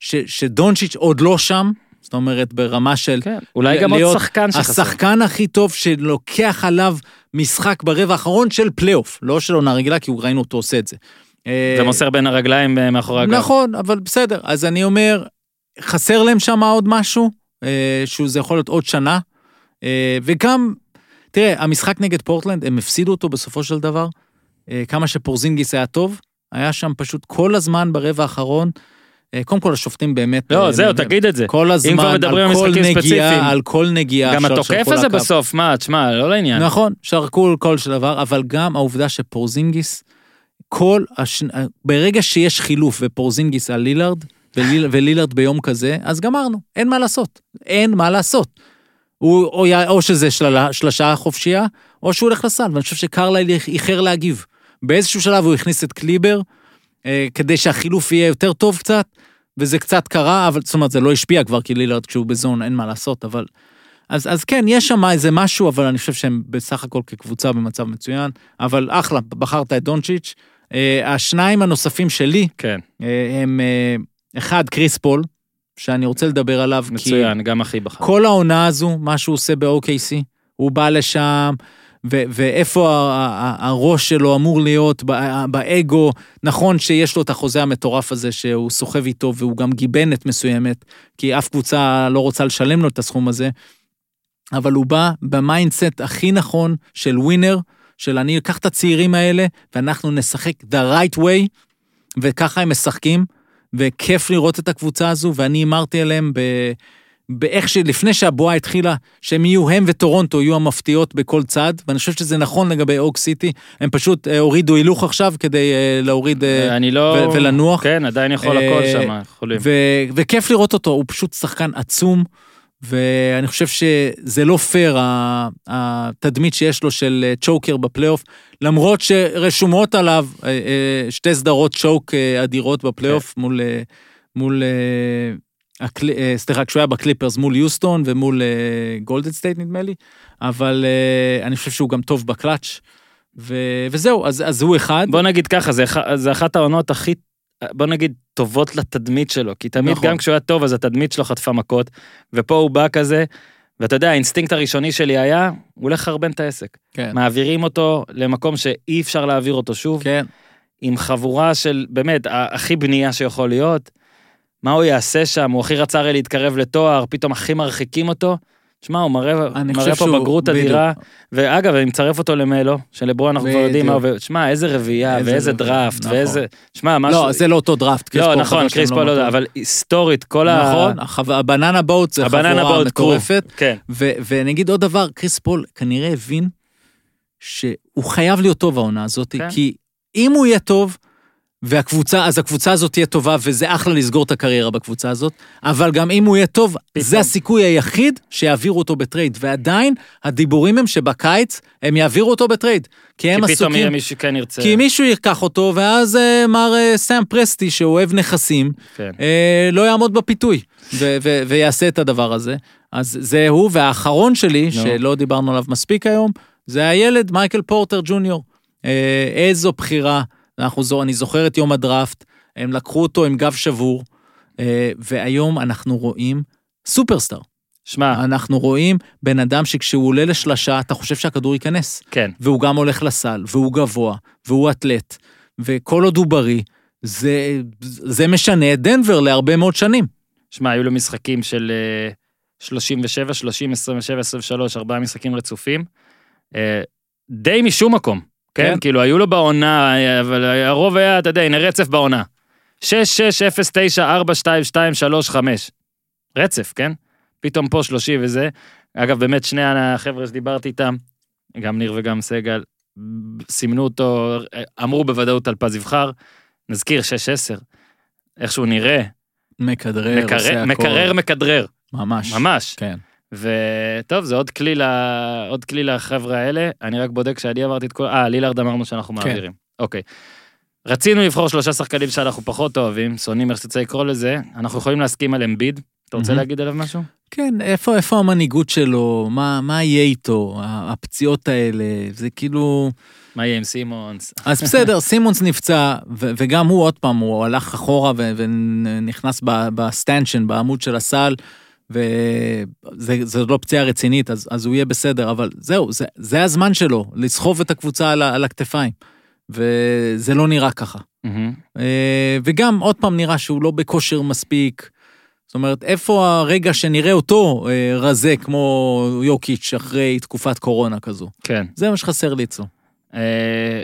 ש, שדונצ'יץ' עוד לא שם, זאת אומרת, ברמה של כן, אולי גם עוד שחקן שחסר. השחקן הכי טוב שלוקח עליו משחק ברבע האחרון של פלייאוף, לא של עונה רגילה, כי ראינו אותו עושה את זה. אה, ומוסר בין הרגליים אה, מאחורי הגב. נכון, אבל בסדר. אז אני אומר, חסר להם שם עוד משהו, אה, שזה יכול להיות עוד שנה, וגם, תראה, המשחק נגד פורטלנד, הם הפסידו אותו בסופו של דבר, אה, כמה שפורזינגיס היה טוב, היה שם פשוט כל הזמן ברבע האחרון, אה, קודם כל השופטים באמת... לא, אה, זהו, תגיד את זה. כל הזמן, על כל. נגיעה, על כל נגיעה. גם התוקף הזה. בסוף, מה, תשמע, לא לעניין. נכון, שרקו כל של דבר, אבל גם העובדה שפורזינגיס, כל הש... ברגע שיש חילוף ופורזינגיס על לילארד, וליל... ולילארד ביום כזה, אז גמרנו, אין מה לעשות, אין מה לעשות. הוא, או, או שזה של... שלשה חופשייה, או שהוא הולך לסל, ואני חושב שקרלייל איחר להגיב. באיזשהו שלב הוא הכניס את קליבר, אה, כדי שהחילוף יהיה יותר טוב קצת, וזה קצת קרה, אבל זאת אומרת, זה לא השפיע כבר, כי לילארד כשהוא בזון אין מה לעשות, אבל... אז, אז כן, יש שם איזה משהו, אבל אני חושב שהם בסך הכל כקבוצה במצב מצוין, אבל אחלה, בחרת את דונצ'יץ'. אה, השניים הנוספים שלי, כן, אה, הם אה, אחד, קריס פול, שאני רוצה לדבר עליו, כי מצוין, גם הכי בחר. כל העונה הזו, מה שהוא עושה ב-OKC, הוא בא לשם, ו- ואיפה הראש שלו אמור להיות, באגו, נכון שיש לו את החוזה המטורף הזה שהוא סוחב איתו, והוא גם גיבנת מסוימת, כי אף קבוצה לא רוצה לשלם לו את הסכום הזה, אבל הוא בא ב mindset הכי נכון של winner, של אני אקח את הצעירים האלה, ואנחנו נשחק the right way, וככה הם משחקים, וכיף לראות את הקבוצה הזו, ואני הימרתי עליהם ב... באיך שלפני שהבועה התחילה, שהם יהיו, הם וטורונטו יהיו המפתיעות בכל צד, ואני חושב שזה נכון לגבי אוק סיטי, הם פשוט אה, הורידו הילוך עכשיו כדי אה, להוריד אה, אני לא... ו- ולנוח. כן, עדיין יכול אה, הכל שם, יכולים. ו- וכיף לראות אותו, הוא פשוט שחקן עצום, ואני חושב שזה לא פייר, התדמית שיש לו של אה, צ'וקר בפלייאוף, למרות שרשומות עליו אה, אה, שתי סדרות צ'וק אה, אדירות בפלייאוף מול... אה, מול אה, אה, סליחה, כשהוא היה בקליפרס מול יוסטון ומול אה, גולדן סטייט נדמה לי, אבל אה, אני חושב שהוא גם טוב בקלאץ', ו- וזהו, אז, אז הוא אחד. בוא נגיד ככה, זה זה אחת העונות הכי, בוא נגיד, טובות לתדמית שלו, כי תמיד נכון. גם כשהוא היה טוב, אז התדמית שלו חטפה מכות, ופה הוא בא כזה, ואתה יודע, האינסטינקט הראשוני שלי היה, הוא הולך לחרבן את העסק. כן, מעבירים אותו למקום שאי אפשר להעביר אותו שוב, כן. עם חבורה של, באמת, הכי בנייה שיכול להיות. מה הוא יעשה שם? הוא הכי רצה הרי להתקרב לתואר, פתאום הכי מרחיקים אותו. תשמע, הוא מראה, מראה פה בגרות. אדירה. ואגב, אני מצרף אותו למלו, שלברון אנחנו כבר יודעים מה. הוא... שמע, איזה רביעייה, איזה ואיזה דראפט, נכון. ואיזה... שמע, משהו... לא, זה לא אותו דראפט. קריס לא, פול נכון, קריס פול לא לא יודע. אבל היסטורית, כל ה... נכון, החו- ה banana boat זה הבננה חבורה. מטורפת. כן. ו- ונגיד עוד דבר, קריס פול כנראה הבין שהוא חייב להיות טוב העונה הזאת, כן. כי אם הוא יהיה טוב, והקבוצה, אז הקבוצה הזאת תהיה טובה, וזה אחלה לסגור את הקריירה בקבוצה הזאת, אבל גם אם הוא יהיה טוב, זה הסיכוי היחיד שיעבירו אותו בטרייד, ועדיין הדיבורים הם שבקיץ הם יעבירו אותו בטרייד, כי הם כי פתאום יהיה עסוקים, מישהו שכן ירצה. כי מישהו ייקח אותו, ואז אה, מר אה, סאם פרסטי, שאוהב נכסים, כן. אה, לא יעמוד בפיתוי ו- ו- ויעשה את הדבר הזה. אז זה הוא, והאחרון שלי, נו. שלא דיברנו עליו מספיק היום, זה הילד מייקל פורטר ג'וניור. אה, איזו בחירה, אנחנו, זו- אני זוכר את יום הדראפט, הם לקחו אותו עם גב שבור, אה, והיום אנחנו רואים סופרסטאר. שמע, אנחנו רואים בן אדם שכשהוא עולה לשלשה, אתה חושב שהכדור ייכנס. כן. והוא גם הולך לסל, והוא גבוה, והוא אתלט, וכל עוד הוא בריא, זה, זה משנה את דנבר להרבה מאוד שנים. שמע, היו לו משחקים של אה, 37, 30, 27, 23, ארבעה משחקים רצופים. אה, די משום מקום, כן? כן. כאילו, היו לו בעונה, אבל הרוב היה, אתה יודע, הנה רצף בעונה. 6, 6, 0, 9, 4, 2, 2, 3, 5. רצף, כן? פתאום פה 30 וזה. אגב, באמת, שני החבר'ה שדיברתי איתם, גם ניר וגם סגל, סימנו אותו, אמרו בוודאות על פז יבחר. נזכיר, 6-10. איך שהוא נראה, מכדרר, עושה מקרר, הכל. מקרר, מכדרר, ממש. ממש. כן. וטוב, זה עוד כלי, ל... עוד כלי לחבר'ה האלה. אני רק בודק שאני עברתי את כל... אה, לילארד אמרנו שאנחנו כן. מעבירים. אוקיי. רצינו לבחור שלושה שחקנים שאנחנו פחות אוהבים, שונאים איך שתרצה לקרוא לזה. אנחנו יכולים להסכים על אמביד. אתה רוצה מהמם. להגיד עליו משהו? כן, איפה, איפה המנהיגות שלו? מה, מה יהיה איתו? הפציעות האלה, זה כאילו... מה יהיה עם סימונס? אז בסדר, סימונס נפצע, ו- וגם הוא עוד פעם, הוא הלך אחורה ו- ונכנס ב stanchion, בעמוד של הסל, וזה לא פציעה רצינית, אז, אז הוא יהיה בסדר, אבל זהו, זה, זה הזמן שלו, לסחוב את הקבוצה על, על הכתפיים. וזה לא נראה ככה. אה, וגם, עוד פעם, נראה שהוא לא בכושר מספיק. זאת אומרת, איפה הרגע שנראה אותו אה, רזה כמו יוקיץ' אחרי תקופת קורונה כזו? כן. זה מה שחסר לי אצלו. אה,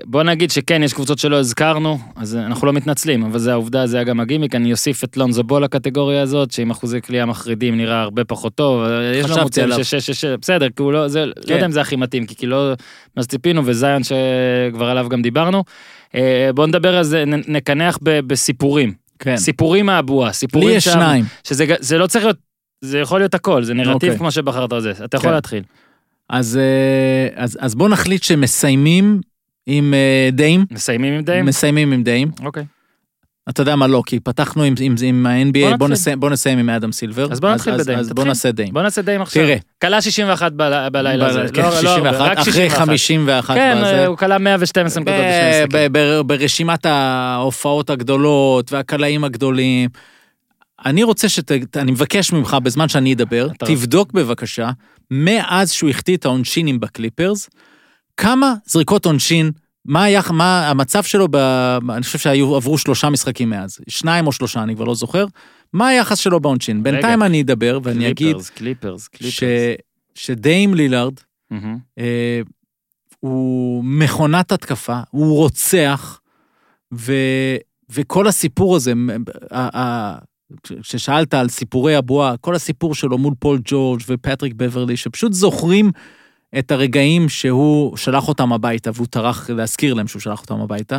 בוא נגיד שכן, יש קבוצות שלא הזכרנו, אז אנחנו לא מתנצלים, אבל זה העובדה, זה היה גם הגימיק, אני אוסיף את לונזו בול לקטגוריה הזאת, שעם אחוזי קליעה מחרידים נראה הרבה פחות טוב, יש לו מוצאים. שש, שש, שש, בסדר, כי הוא לא, זה, לא כן. יודע אם זה הכי מתאים, כי כאילו לא, מה שציפינו, וזיון שכבר עליו גם דיברנו. אה, בוא נדבר על זה, נקנח ב- בסיפורים, כן. סיפורים מהבועה, לי סיפורים יש שניים. שזה לא צריך להיות, זה יכול להיות הכל, זה נרטיב אוקיי. כמו שבחרת על זה, אתה יכול כן. להתחיל. אז, אה, אז, אז בוא נחליט שמסיימים עם אה, דיים. מסיימים עם דיים? מסיימים עם דיים. אוקיי. אתה יודע מה לא, כי פתחנו עם, עם, עם בוא ה-NBA, בוא, נתחיל. נסיים, בוא נסיים עם אדם סילבר. אז בוא נתחיל אז, בדיים, אז בוא תתחיל. נעשה דיים. בוא נעשה דיים עכשיו. תראה. כלה 61 בל- בלילה הזה. כן, לא, לא, 61, רק אחרי 61. 51. כן, בזה. הוא כלה 112 נקודות בשני ב- משחקים. ב- ב- ברשימת ההופעות הגדולות והקלעים הגדולים. אני רוצה שת... אני מבקש ממך, בזמן שאני אדבר, תבדוק בבקשה, מאז שהוא החטיא את העונשינים בקליפרס, כמה זריקות עונשין, מה, היה, מה המצב שלו, ב... אני חושב שהיו, עברו שלושה משחקים מאז, שניים או שלושה, אני כבר לא זוכר, מה היחס שלו בעונשין. בינתיים אני אדבר ואני אגיד קליפרס, קליפרס, קליפרס. ש... שדיים לילארד, מהמם. אה, הוא מכונת התקפה, הוא רוצח, ו, וכל הסיפור הזה, כששאלת על סיפורי הבועה, כל הסיפור שלו מול פול ג'ורג' ופטריק בברלי, שפשוט זוכרים את הרגעים שהוא שלח אותם הביתה, והוא טרח להזכיר להם שהוא שלח אותם הביתה,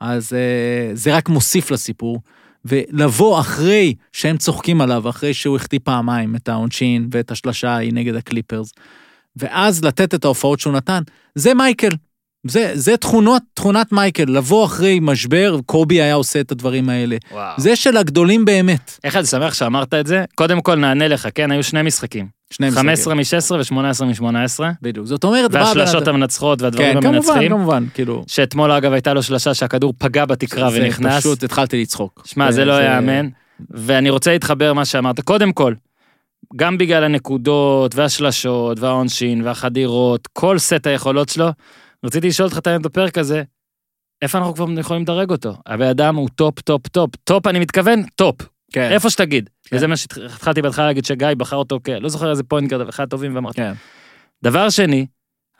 אז אה, זה רק מוסיף לסיפור. ולבוא אחרי שהם צוחקים עליו, אחרי שהוא החטיא פעמיים את העונשין ואת השלשה ההיא נגד הקליפרס, ואז לתת את ההופעות שהוא נתן, זה מייקל. זה, זה תכונות, תכונת מייקל, לבוא אחרי משבר, קובי היה עושה את הדברים האלה. וואו. זה של הגדולים באמת. איך אני שמח שאמרת את זה? קודם כל נענה לך, כן? היו שני משחקים. שני 15 מ-16 ו-18 מ-18. בדיוק. זאת אומרת, והשלשות המנצחות והדברים כן, כמובן, המנצחים. כמובן, כאילו. שאתמול אגב הייתה לו שלשה שהכדור פגע בתקרה זה ונכנס. פשוט התחלתי לצחוק. שמע, זה לא יאמן. ואני רוצה להתחבר מה שאמרת. קודם כל, גם בגלל הנקודות והשלשות והעונשין והחדירות, כל סט היכולות שלו, רציתי לשאול אותך תמיד בפרק הזה, איפה אנחנו כבר יכולים לדרג אותו? הבן אדם הוא top, top, top. top, אני מתכוון, top. כן. איפה שתגיד. כן. וזה מה שהתחלתי בהתחלה להגיד שגיא בחר אותו כ... לא זוכר איזה point אבל אחד הטובים ואמרתי. כן. דבר שני,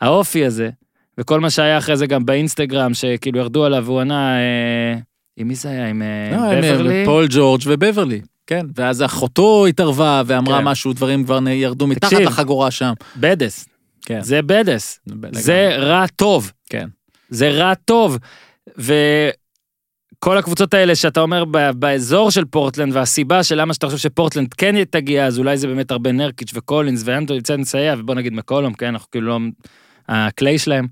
האופי הזה, וכל מה שהיה אחרי זה גם באינסטגרם, שכאילו ירדו עליו, והוא ענה, אה, עם מי זה היה? עם אה, לא, בברלי? פול ג'ורג' ובברלי. כן, ואז אחותו התערבה ואמרה כן. משהו, דברים כבר ירדו מתחת תקשיב. לחגורה שם. Badass. כן. זה badass. זה רע טוב. כן. זה רע טוב. וכל הקבוצות האלה שאתה אומר באזור של פורטלנד, והסיבה של למה שאתה חושב שפורטלנד כן תגיע, אז אולי זה באמת הרבה נרקיץ' וקולינס ואנטו יצא נסייע, ובוא נגיד מקולום, כן, אנחנו כאילו לא... הקליי שלהם.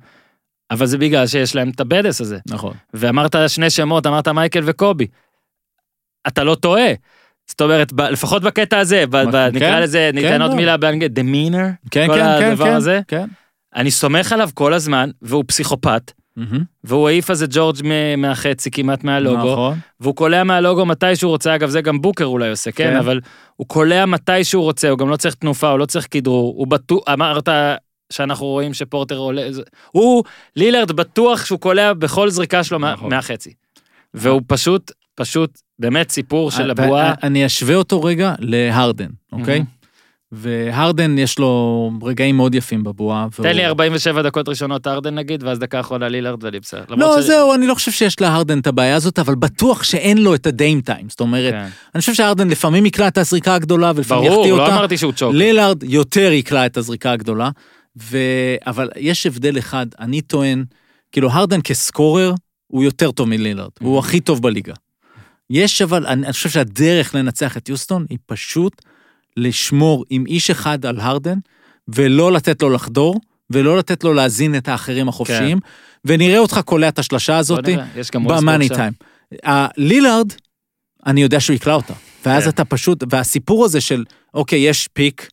אבל זה בגלל שיש להם את הבדס הזה. נכון. ואמרת שני שמות, אמרת מייקל וקובי. אתה לא טועה. זאת אומרת, ב- לפחות בקטע הזה, ב- ב- כן, נקרא לזה, ניתן כן, עוד לא. מילה באנגלית, demeanor, כן, כל כן, כן, הדבר כן. הזה. כן. אני סומך עליו כל הזמן, והוא פסיכופת, מהמם. והוא העיף איזה ג'ורג' מ- מהחצי כמעט מהלוגו, נכון. והוא קולע מהלוגו מתי שהוא רוצה, אגב, זה גם בוקר אולי עושה, כן? כן. אבל הוא קולע מתי שהוא רוצה, הוא גם לא צריך תנופה, הוא לא צריך כדרור, הוא בטוח, אמרת שאנחנו רואים שפורטר עולה, הוא, לילארד בטוח שהוא קולע בכל זריקה שלו נכון. מהחצי. והוא פשוט, פשוט, באמת סיפור של הבועה. אני אשווה אותו רגע להרדן, אוקיי? והרדן יש לו רגעים מאוד יפים בבועה. והוא- תן לי 47 דקות ראשונות ארדן נגיד, ואז דקה אחרונה לילארד ואני בסדר. לא, ש- זהו, אני לא חושב שיש להרדן את הבעיה הזאת, אבל בטוח שאין לו את הדיים טיים. זאת אומרת, כן. אני חושב שהרדן לפעמים יקלע את הזריקה הגדולה ולפעמים ברור, יחטיא לא אותה. אמרתי שהוא צ'וק. לילארד יותר יקלע את הזריקה הגדולה, ו... אבל יש הבדל אחד, אני טוען, כאילו הרדן כסקורר הוא יותר טוב מלילארד, הוא הכי טוב בליגה. יש אבל, אני, אני חושב שהדרך לנצח את יוסטון היא פשוט לשמור עם איש אחד על הרדן, ולא לתת לו לחדור, ולא לתת לו להזין את האחרים החופשיים, ונראה אותך קולע את השלשה הזאת במאני. טיים. לילארד, אני יודע שהוא יקלע אותה. ואז כן. אתה פשוט, והסיפור הזה של, אוקיי, יש pick,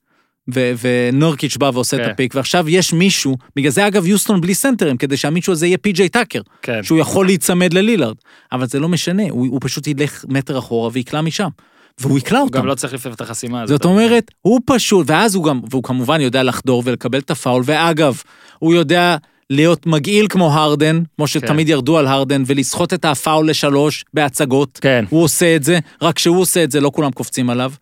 ו- ונורקיץ' בא ועושה כן. את ה pick, ועכשיו יש מישהו, בגלל זה אגב יוסטון בלי סנטרים, כדי שהמישהו הזה יהיה פי.ג'יי טאקר, כן. שהוא יכול להיצמד ללילארד. אבל זה לא משנה, הוא, הוא פשוט ילך מטר אחורה ויקלע משם. והוא יקלע הוא אותם. גם לא צריך לפעמים את החסימה הזאת. זאת אומרת, הוא פשוט, ואז הוא גם, והוא כמובן יודע לחדור ולקבל את הפאול, ואגב, הוא יודע להיות מגעיל כמו הרדן, כמו שתמיד ירדו על הרדן, ולסחוט את הפאול לשלוש בהצגות. כן. הוא עושה את זה, רק כשהוא עושה את זה לא כולם קופצים עליו.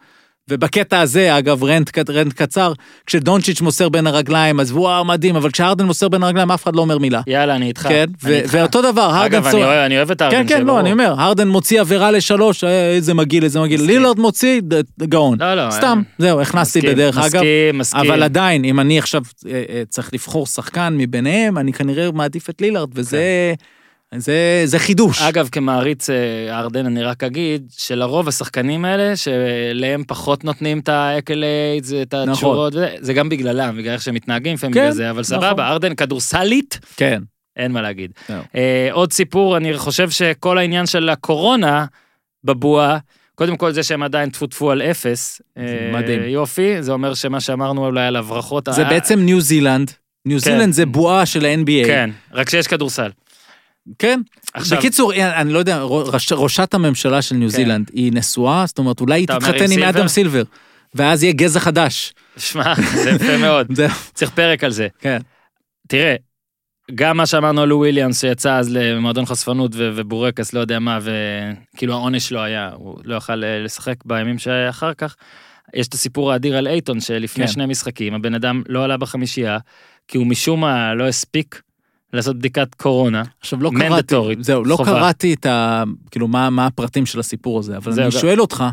ובקטע הזה, אגב, רנט, רנט קצר, כשדונצ'יץ' מוסר בין הרגליים, אז וואו, מדהים, אבל כשהרדן מוסר בין הרגליים, אף אחד לא אומר מילה. יאללה, אני איתך. כן, אני איתך. ואותו דבר, הרדן אגב, אני צור- אוהב- אני אוהב את הארדן כן, כן, לא, אני אומר, הרדן מוציא עבירה לשלוש, אה, איזה מגעיל, איזה מגעיל. מסכים. לילארד מוציא, ד- גאון. לא, לא. סתם, זהו, הכנסתי מסכים, בדרך אגב. מסכים, מסכים. אבל עדיין, אם אני עכשיו אה, אה, צריך לבחור שחקן מביניהם, אני כנראה מעדיף את לילארד, וזה זה, זה חידוש. אגב, כמעריץ אה, ארדן, אני רק אגיד שלרוב השחקנים האלה, שלהם פחות נותנים את ה accolades, את נכון. התשורות, וזה, זה גם בגללם, בגלל איך שהם מתנהגים לפעמים כן, בגלל זה, אבל נכון. סבבה, ארדן כדורסלית, כן. אין מה להגיד. זהו. אה, עוד סיפור, אני חושב שכל העניין של הקורונה בבועה, קודם כל זה שהם עדיין טפו טפו על אפס. אה, מדהים. יופי, זה אומר שמה שאמרנו אולי על הברחות... זה ה- בעצם ניו זילנד. ניו זילנד זה בועה של ה-NBA. כן, רק שיש כדורסל. כן. עכשיו- בקיצור, אני לא יודע, ראש- ראשת הממשלה של ניו כן. זילנד היא נשואה, זאת אומרת, אולי היא תתחתן עם? אדם סילבר, ואז יהיה גזע חדש. שמע, זה יפה מאוד. צריך פרק על זה. כן. תראה, גם מה שאמרנו על לו וויליאמס שיצא אז למועדון חשפנות ו- ובורקס, לא יודע מה, וכאילו העונש שלו היה, הוא לא יכל אה, לשחק בימים שאחר כך. יש את הסיפור האדיר על אייטון, שלפני כן. שני משחקים, הבן אדם לא עלה בחמישייה, כי הוא משום מה לא הספיק לעשות בדיקת קורונה. עכשיו לא קראתי, זהו, לא חובה. קראתי את ה... כאילו, מה מה הפרטים של הסיפור הזה, אבל אני גם- שואל אותך,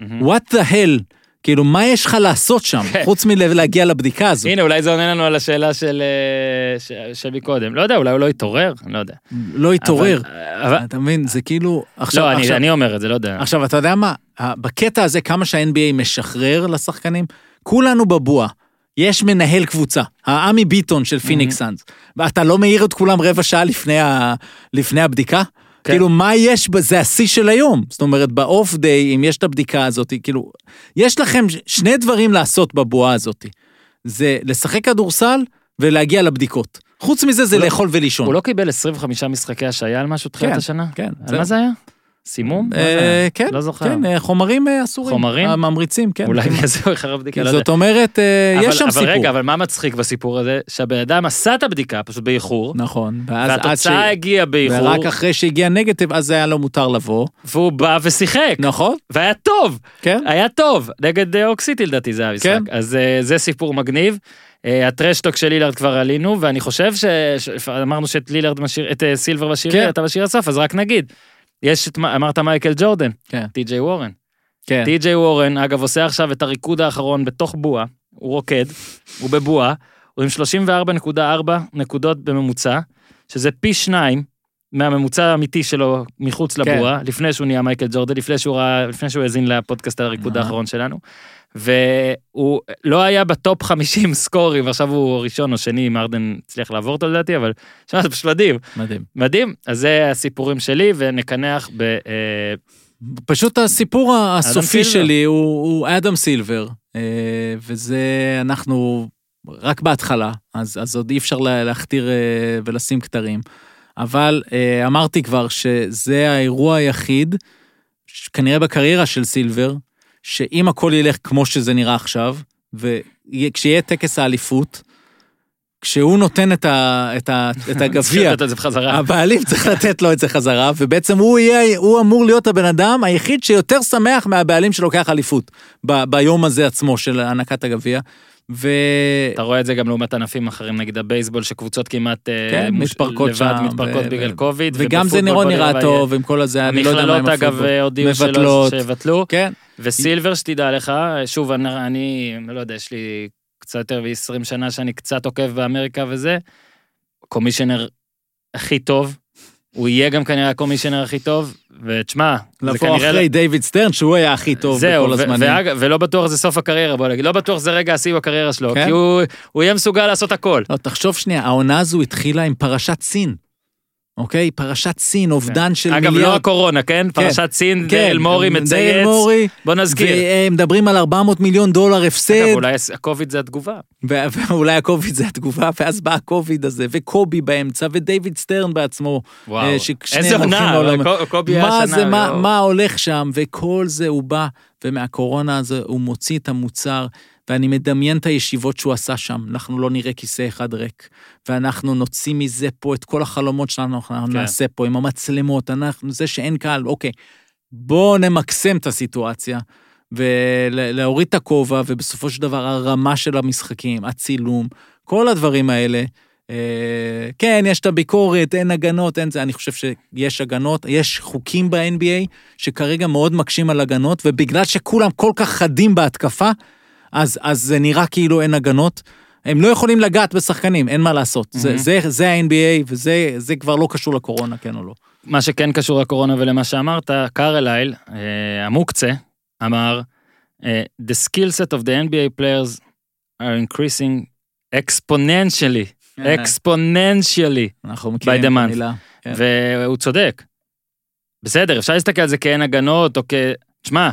מהמם. what the hell, כאילו, מה יש לך לעשות שם, כן. חוץ מלהגיע לבדיקה הזו? הנה, אולי זה עונה לנו על השאלה של אה, ש- של מקודם. לא יודע, אולי הוא לא התעורר? אני לא יודע. לא התעורר. אבל- אבל- אתה מבין, זה כאילו... עכשיו, לא, אני- עכשיו- אני אומר את זה, לא יודע. עכשיו, אתה יודע מה? בקטע הזה, כמה שה-NBA משחרר לשחקנים, כולנו בבועה. יש מנהל קבוצה, העמי ביטון של פיניקס סאנס, ואתה לא מעיר את כולם רבע שעה לפני, ה... לפני הבדיקה? כן. כאילו, מה יש? זה השיא של היום. זאת אומרת, באוף דיי, אם יש את הבדיקה הזאת, כאילו, יש לכם שני דברים לעשות בבועה הזאת. זה לשחק כדורסל ולהגיע לבדיקות. חוץ מזה, זה לא- לאכול ולישון. הוא לא קיבל 25 משחקי השעיה על משהו תחילת כן, השנה? כן, על זהו. מה זה היה? סימום? אה? כן, לא זוכר. כן, אה, חומרים אה, אסורים. חומרים? הממריצים, כן. אולי. בגלל זה הוא איחר הבדיקה, לא יודע. זאת אומרת, יש שם סיפור. אבל רגע, אבל מה מצחיק בסיפור הזה? שהבן אדם עשה את הבדיקה, פשוט באיחור, נכון. והתוצאה הגיעה באיחור, ורק אחרי שהגיע נגטיב, אז היה לו מותר לבוא. והוא בא ושיחק, נכון, והיה טוב, כן. היה טוב, נגד אוקסיטי לדעתי זה המשחק. כן. אז זה סיפור מגניב. הטרשטוק של לילארד כבר עלינו, ואני חושב ש... ש- אמרנו שאת לילארד משאיר, את סילבר משאיר, כן. אתה משאיר לסוף, אז רק נגיד. יש את, מה- אמרת מייקל ג'ורדן, כן. טי.ג'יי וורן. כן. טי.ג'יי וורן, אגב, עושה עכשיו את הריקוד האחרון בתוך בועה, הוא רוקד, הוא בבועה, הוא עם 34.4 נקודות בממוצע, שזה פי שניים מהממוצע האמיתי שלו מחוץ כן. לבועה, לפני שהוא נהיה מייקל ג'ורדן, לפני שהוא, ראה, לפני שהוא האזין לפודקאסט על הריקוד. האחרון שלנו. והוא לא היה בטופ 50 סקורים, ועכשיו הוא ראשון או שני, אם ארדן הצליח לעבור אותו לדעתי, אבל שמע, זה פשוט מדהים. מדהים. מדהים, אז זה הסיפורים שלי, ונקנח ב... אה, פשוט הסיפור הסופי סילבר. שלי הוא הוא אדם סילבר, אה, וזה, אנחנו רק בהתחלה, אז, אז עוד אי אפשר לה- להכתיר אה, ולשים כתרים. אבל אמרתי כבר שזה האירוע היחיד, כנראה בקריירה של סילבר, שאם הכל ילך כמו שזה נראה עכשיו, וכשיהיה טקס האליפות, כשהוא נותן את, ה, את, ה, את הגביע. הבעלים צריך לתת לו את זה חזרה, ובעצם הוא יהיה, הוא אמור להיות הבן אדם היחיד שיותר שמח מהבעלים שלוקח אליפות, ב, ביום הזה עצמו של הענקת הגביע. ו... אתה רואה את זה גם לעומת ענפים אחרים, נגיד הבייסבול, שקבוצות כמעט אה, כן, מוש- מתפרקות לבד שם, מתפרקות ו- בגלל קוביד. וגם זה נראה טוב עם כל הזה, אני לא יודע מה עם המכללות הפוטבול. אגב הודיעו שלא-. שיבטלו, כן, וסילבר שתדע לך, שוב, אני, אני לא יודע, יש לי קצת יותר מ-20 שנה שאני קצת עוקב באמריקה וזה, קומישיונר הכי טוב, הוא יהיה גם כנראה הקומישיונר הכי טוב, ותשמע, זה לבוא כנראה... אחרי דיוויד סטרן, שהוא היה הכי טוב זהו, בכל הזמנים. ואגב, ולא בטוח זה סוף הקריירה, בוא נגיד, לא בטוח זה רגע השיא בקריירה שלו, כן. כי הוא, הוא יהיה מסוגל לעשות הכל. לא, תחשוב שנייה, העונה הזו התחילה עם פרשת סין. אוקיי? פרשת סין, אובדן של אגב, מיליארד. לא הקורונה, כן? פרשת סין, כן, דייל מורי דייל מצייץ. מורי, בוא נזכיר. ומדברים על 400 מיליון דולר הפסד. אגב, אולי הקוביד זה התגובה. ואולי הקוביד זה התגובה, ואז בא הקוביד הזה, וקובי באמצע, ודייוויד סטרן בעצמו. וואו. אה, ששניהם איזה עונה, קובי היה מה שנה. זה, מה. מה הולך שם, וכל זה הוא בא, ומהקורונה הזו הוא מוציא את המוצר, ואני מדמיין את הישיבות שהוא עשה שם, אנחנו לא נראה כיסא אחד ריק, ואנחנו נוציא מזה פה את כל החלומות שלנו, אנחנו כן. נעשה פה עם המצלמות, אנחנו, זה שאין קהל, אוקיי, בואו נמקסם את הסיטואציה. ולהוריד את הכובע, ובסופו של דבר הרמה של המשחקים, הצילום, כל הדברים האלה. אה, כן, יש את הביקורת, אין הגנות, אין זה, אני חושב שיש הגנות, יש חוקים ב-NBA שכרגע מאוד מקשים על הגנות, ובגלל שכולם כל כך חדים בהתקפה, אז, אז זה נראה כאילו אין הגנות. הם לא יכולים לגעת בשחקנים, אין מה לעשות. Mm-hmm. זה. זה, זה ה-NBA, וזה זה כבר לא קשור לקורונה, כן או לא. מה שכן קשור לקורונה ולמה שאמרת, קארלייל, אה, המוקצה, אמר, אה, The skill set of the NBA players are increasing exponentially, exponentially, אנחנו מכירים By the את month. המילה. כן. והוא צודק. בסדר, אפשר להסתכל על זה כאין הגנות, או כ... תשמע,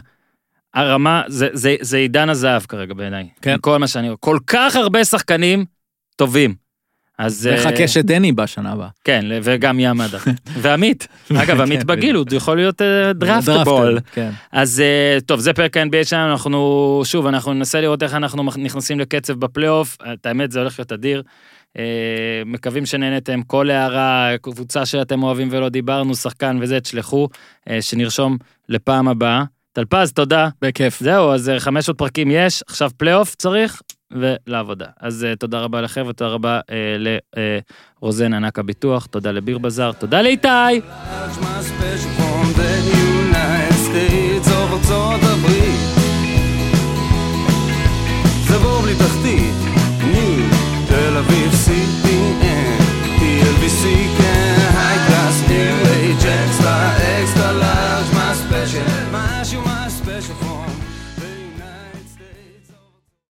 הרמה, זה, זה, זה עידן הזהב כרגע בעיניי. כן. כל מה שאני רואה. כל כך הרבה שחקנים טובים. אז... אה, וחכה שדני בשנה הבאה. כן, וגם ים מדר. ועמית. אגב, עמית כן, בגיל, הוא יכול להיות draftable. דראפטר, כן. אז אה, טוב, זה פרק ה-NBA שלנו, אנחנו, שוב, אנחנו ננסה לראות איך אנחנו נכנסים לקצב בפלייאוף, את האמת, זה הולך להיות אדיר. אה, מקווים שנהנתם, כל הערה, קבוצה שאתם אוהבים ולא דיברנו, שחקן וזה, תשלחו, אה, שנרשום לפעם הבאה. טלפז, תודה. בכיף. זהו, אז אה, חמש עוד פרקים יש, עכשיו פלייאוף צריך, ולעבודה. אז uh, תודה רבה לכם, ותודה רבה אה, uh, לרוזן uh, ענק הביטוח, תודה לביר בזאר, תודה לאיתי! תחתית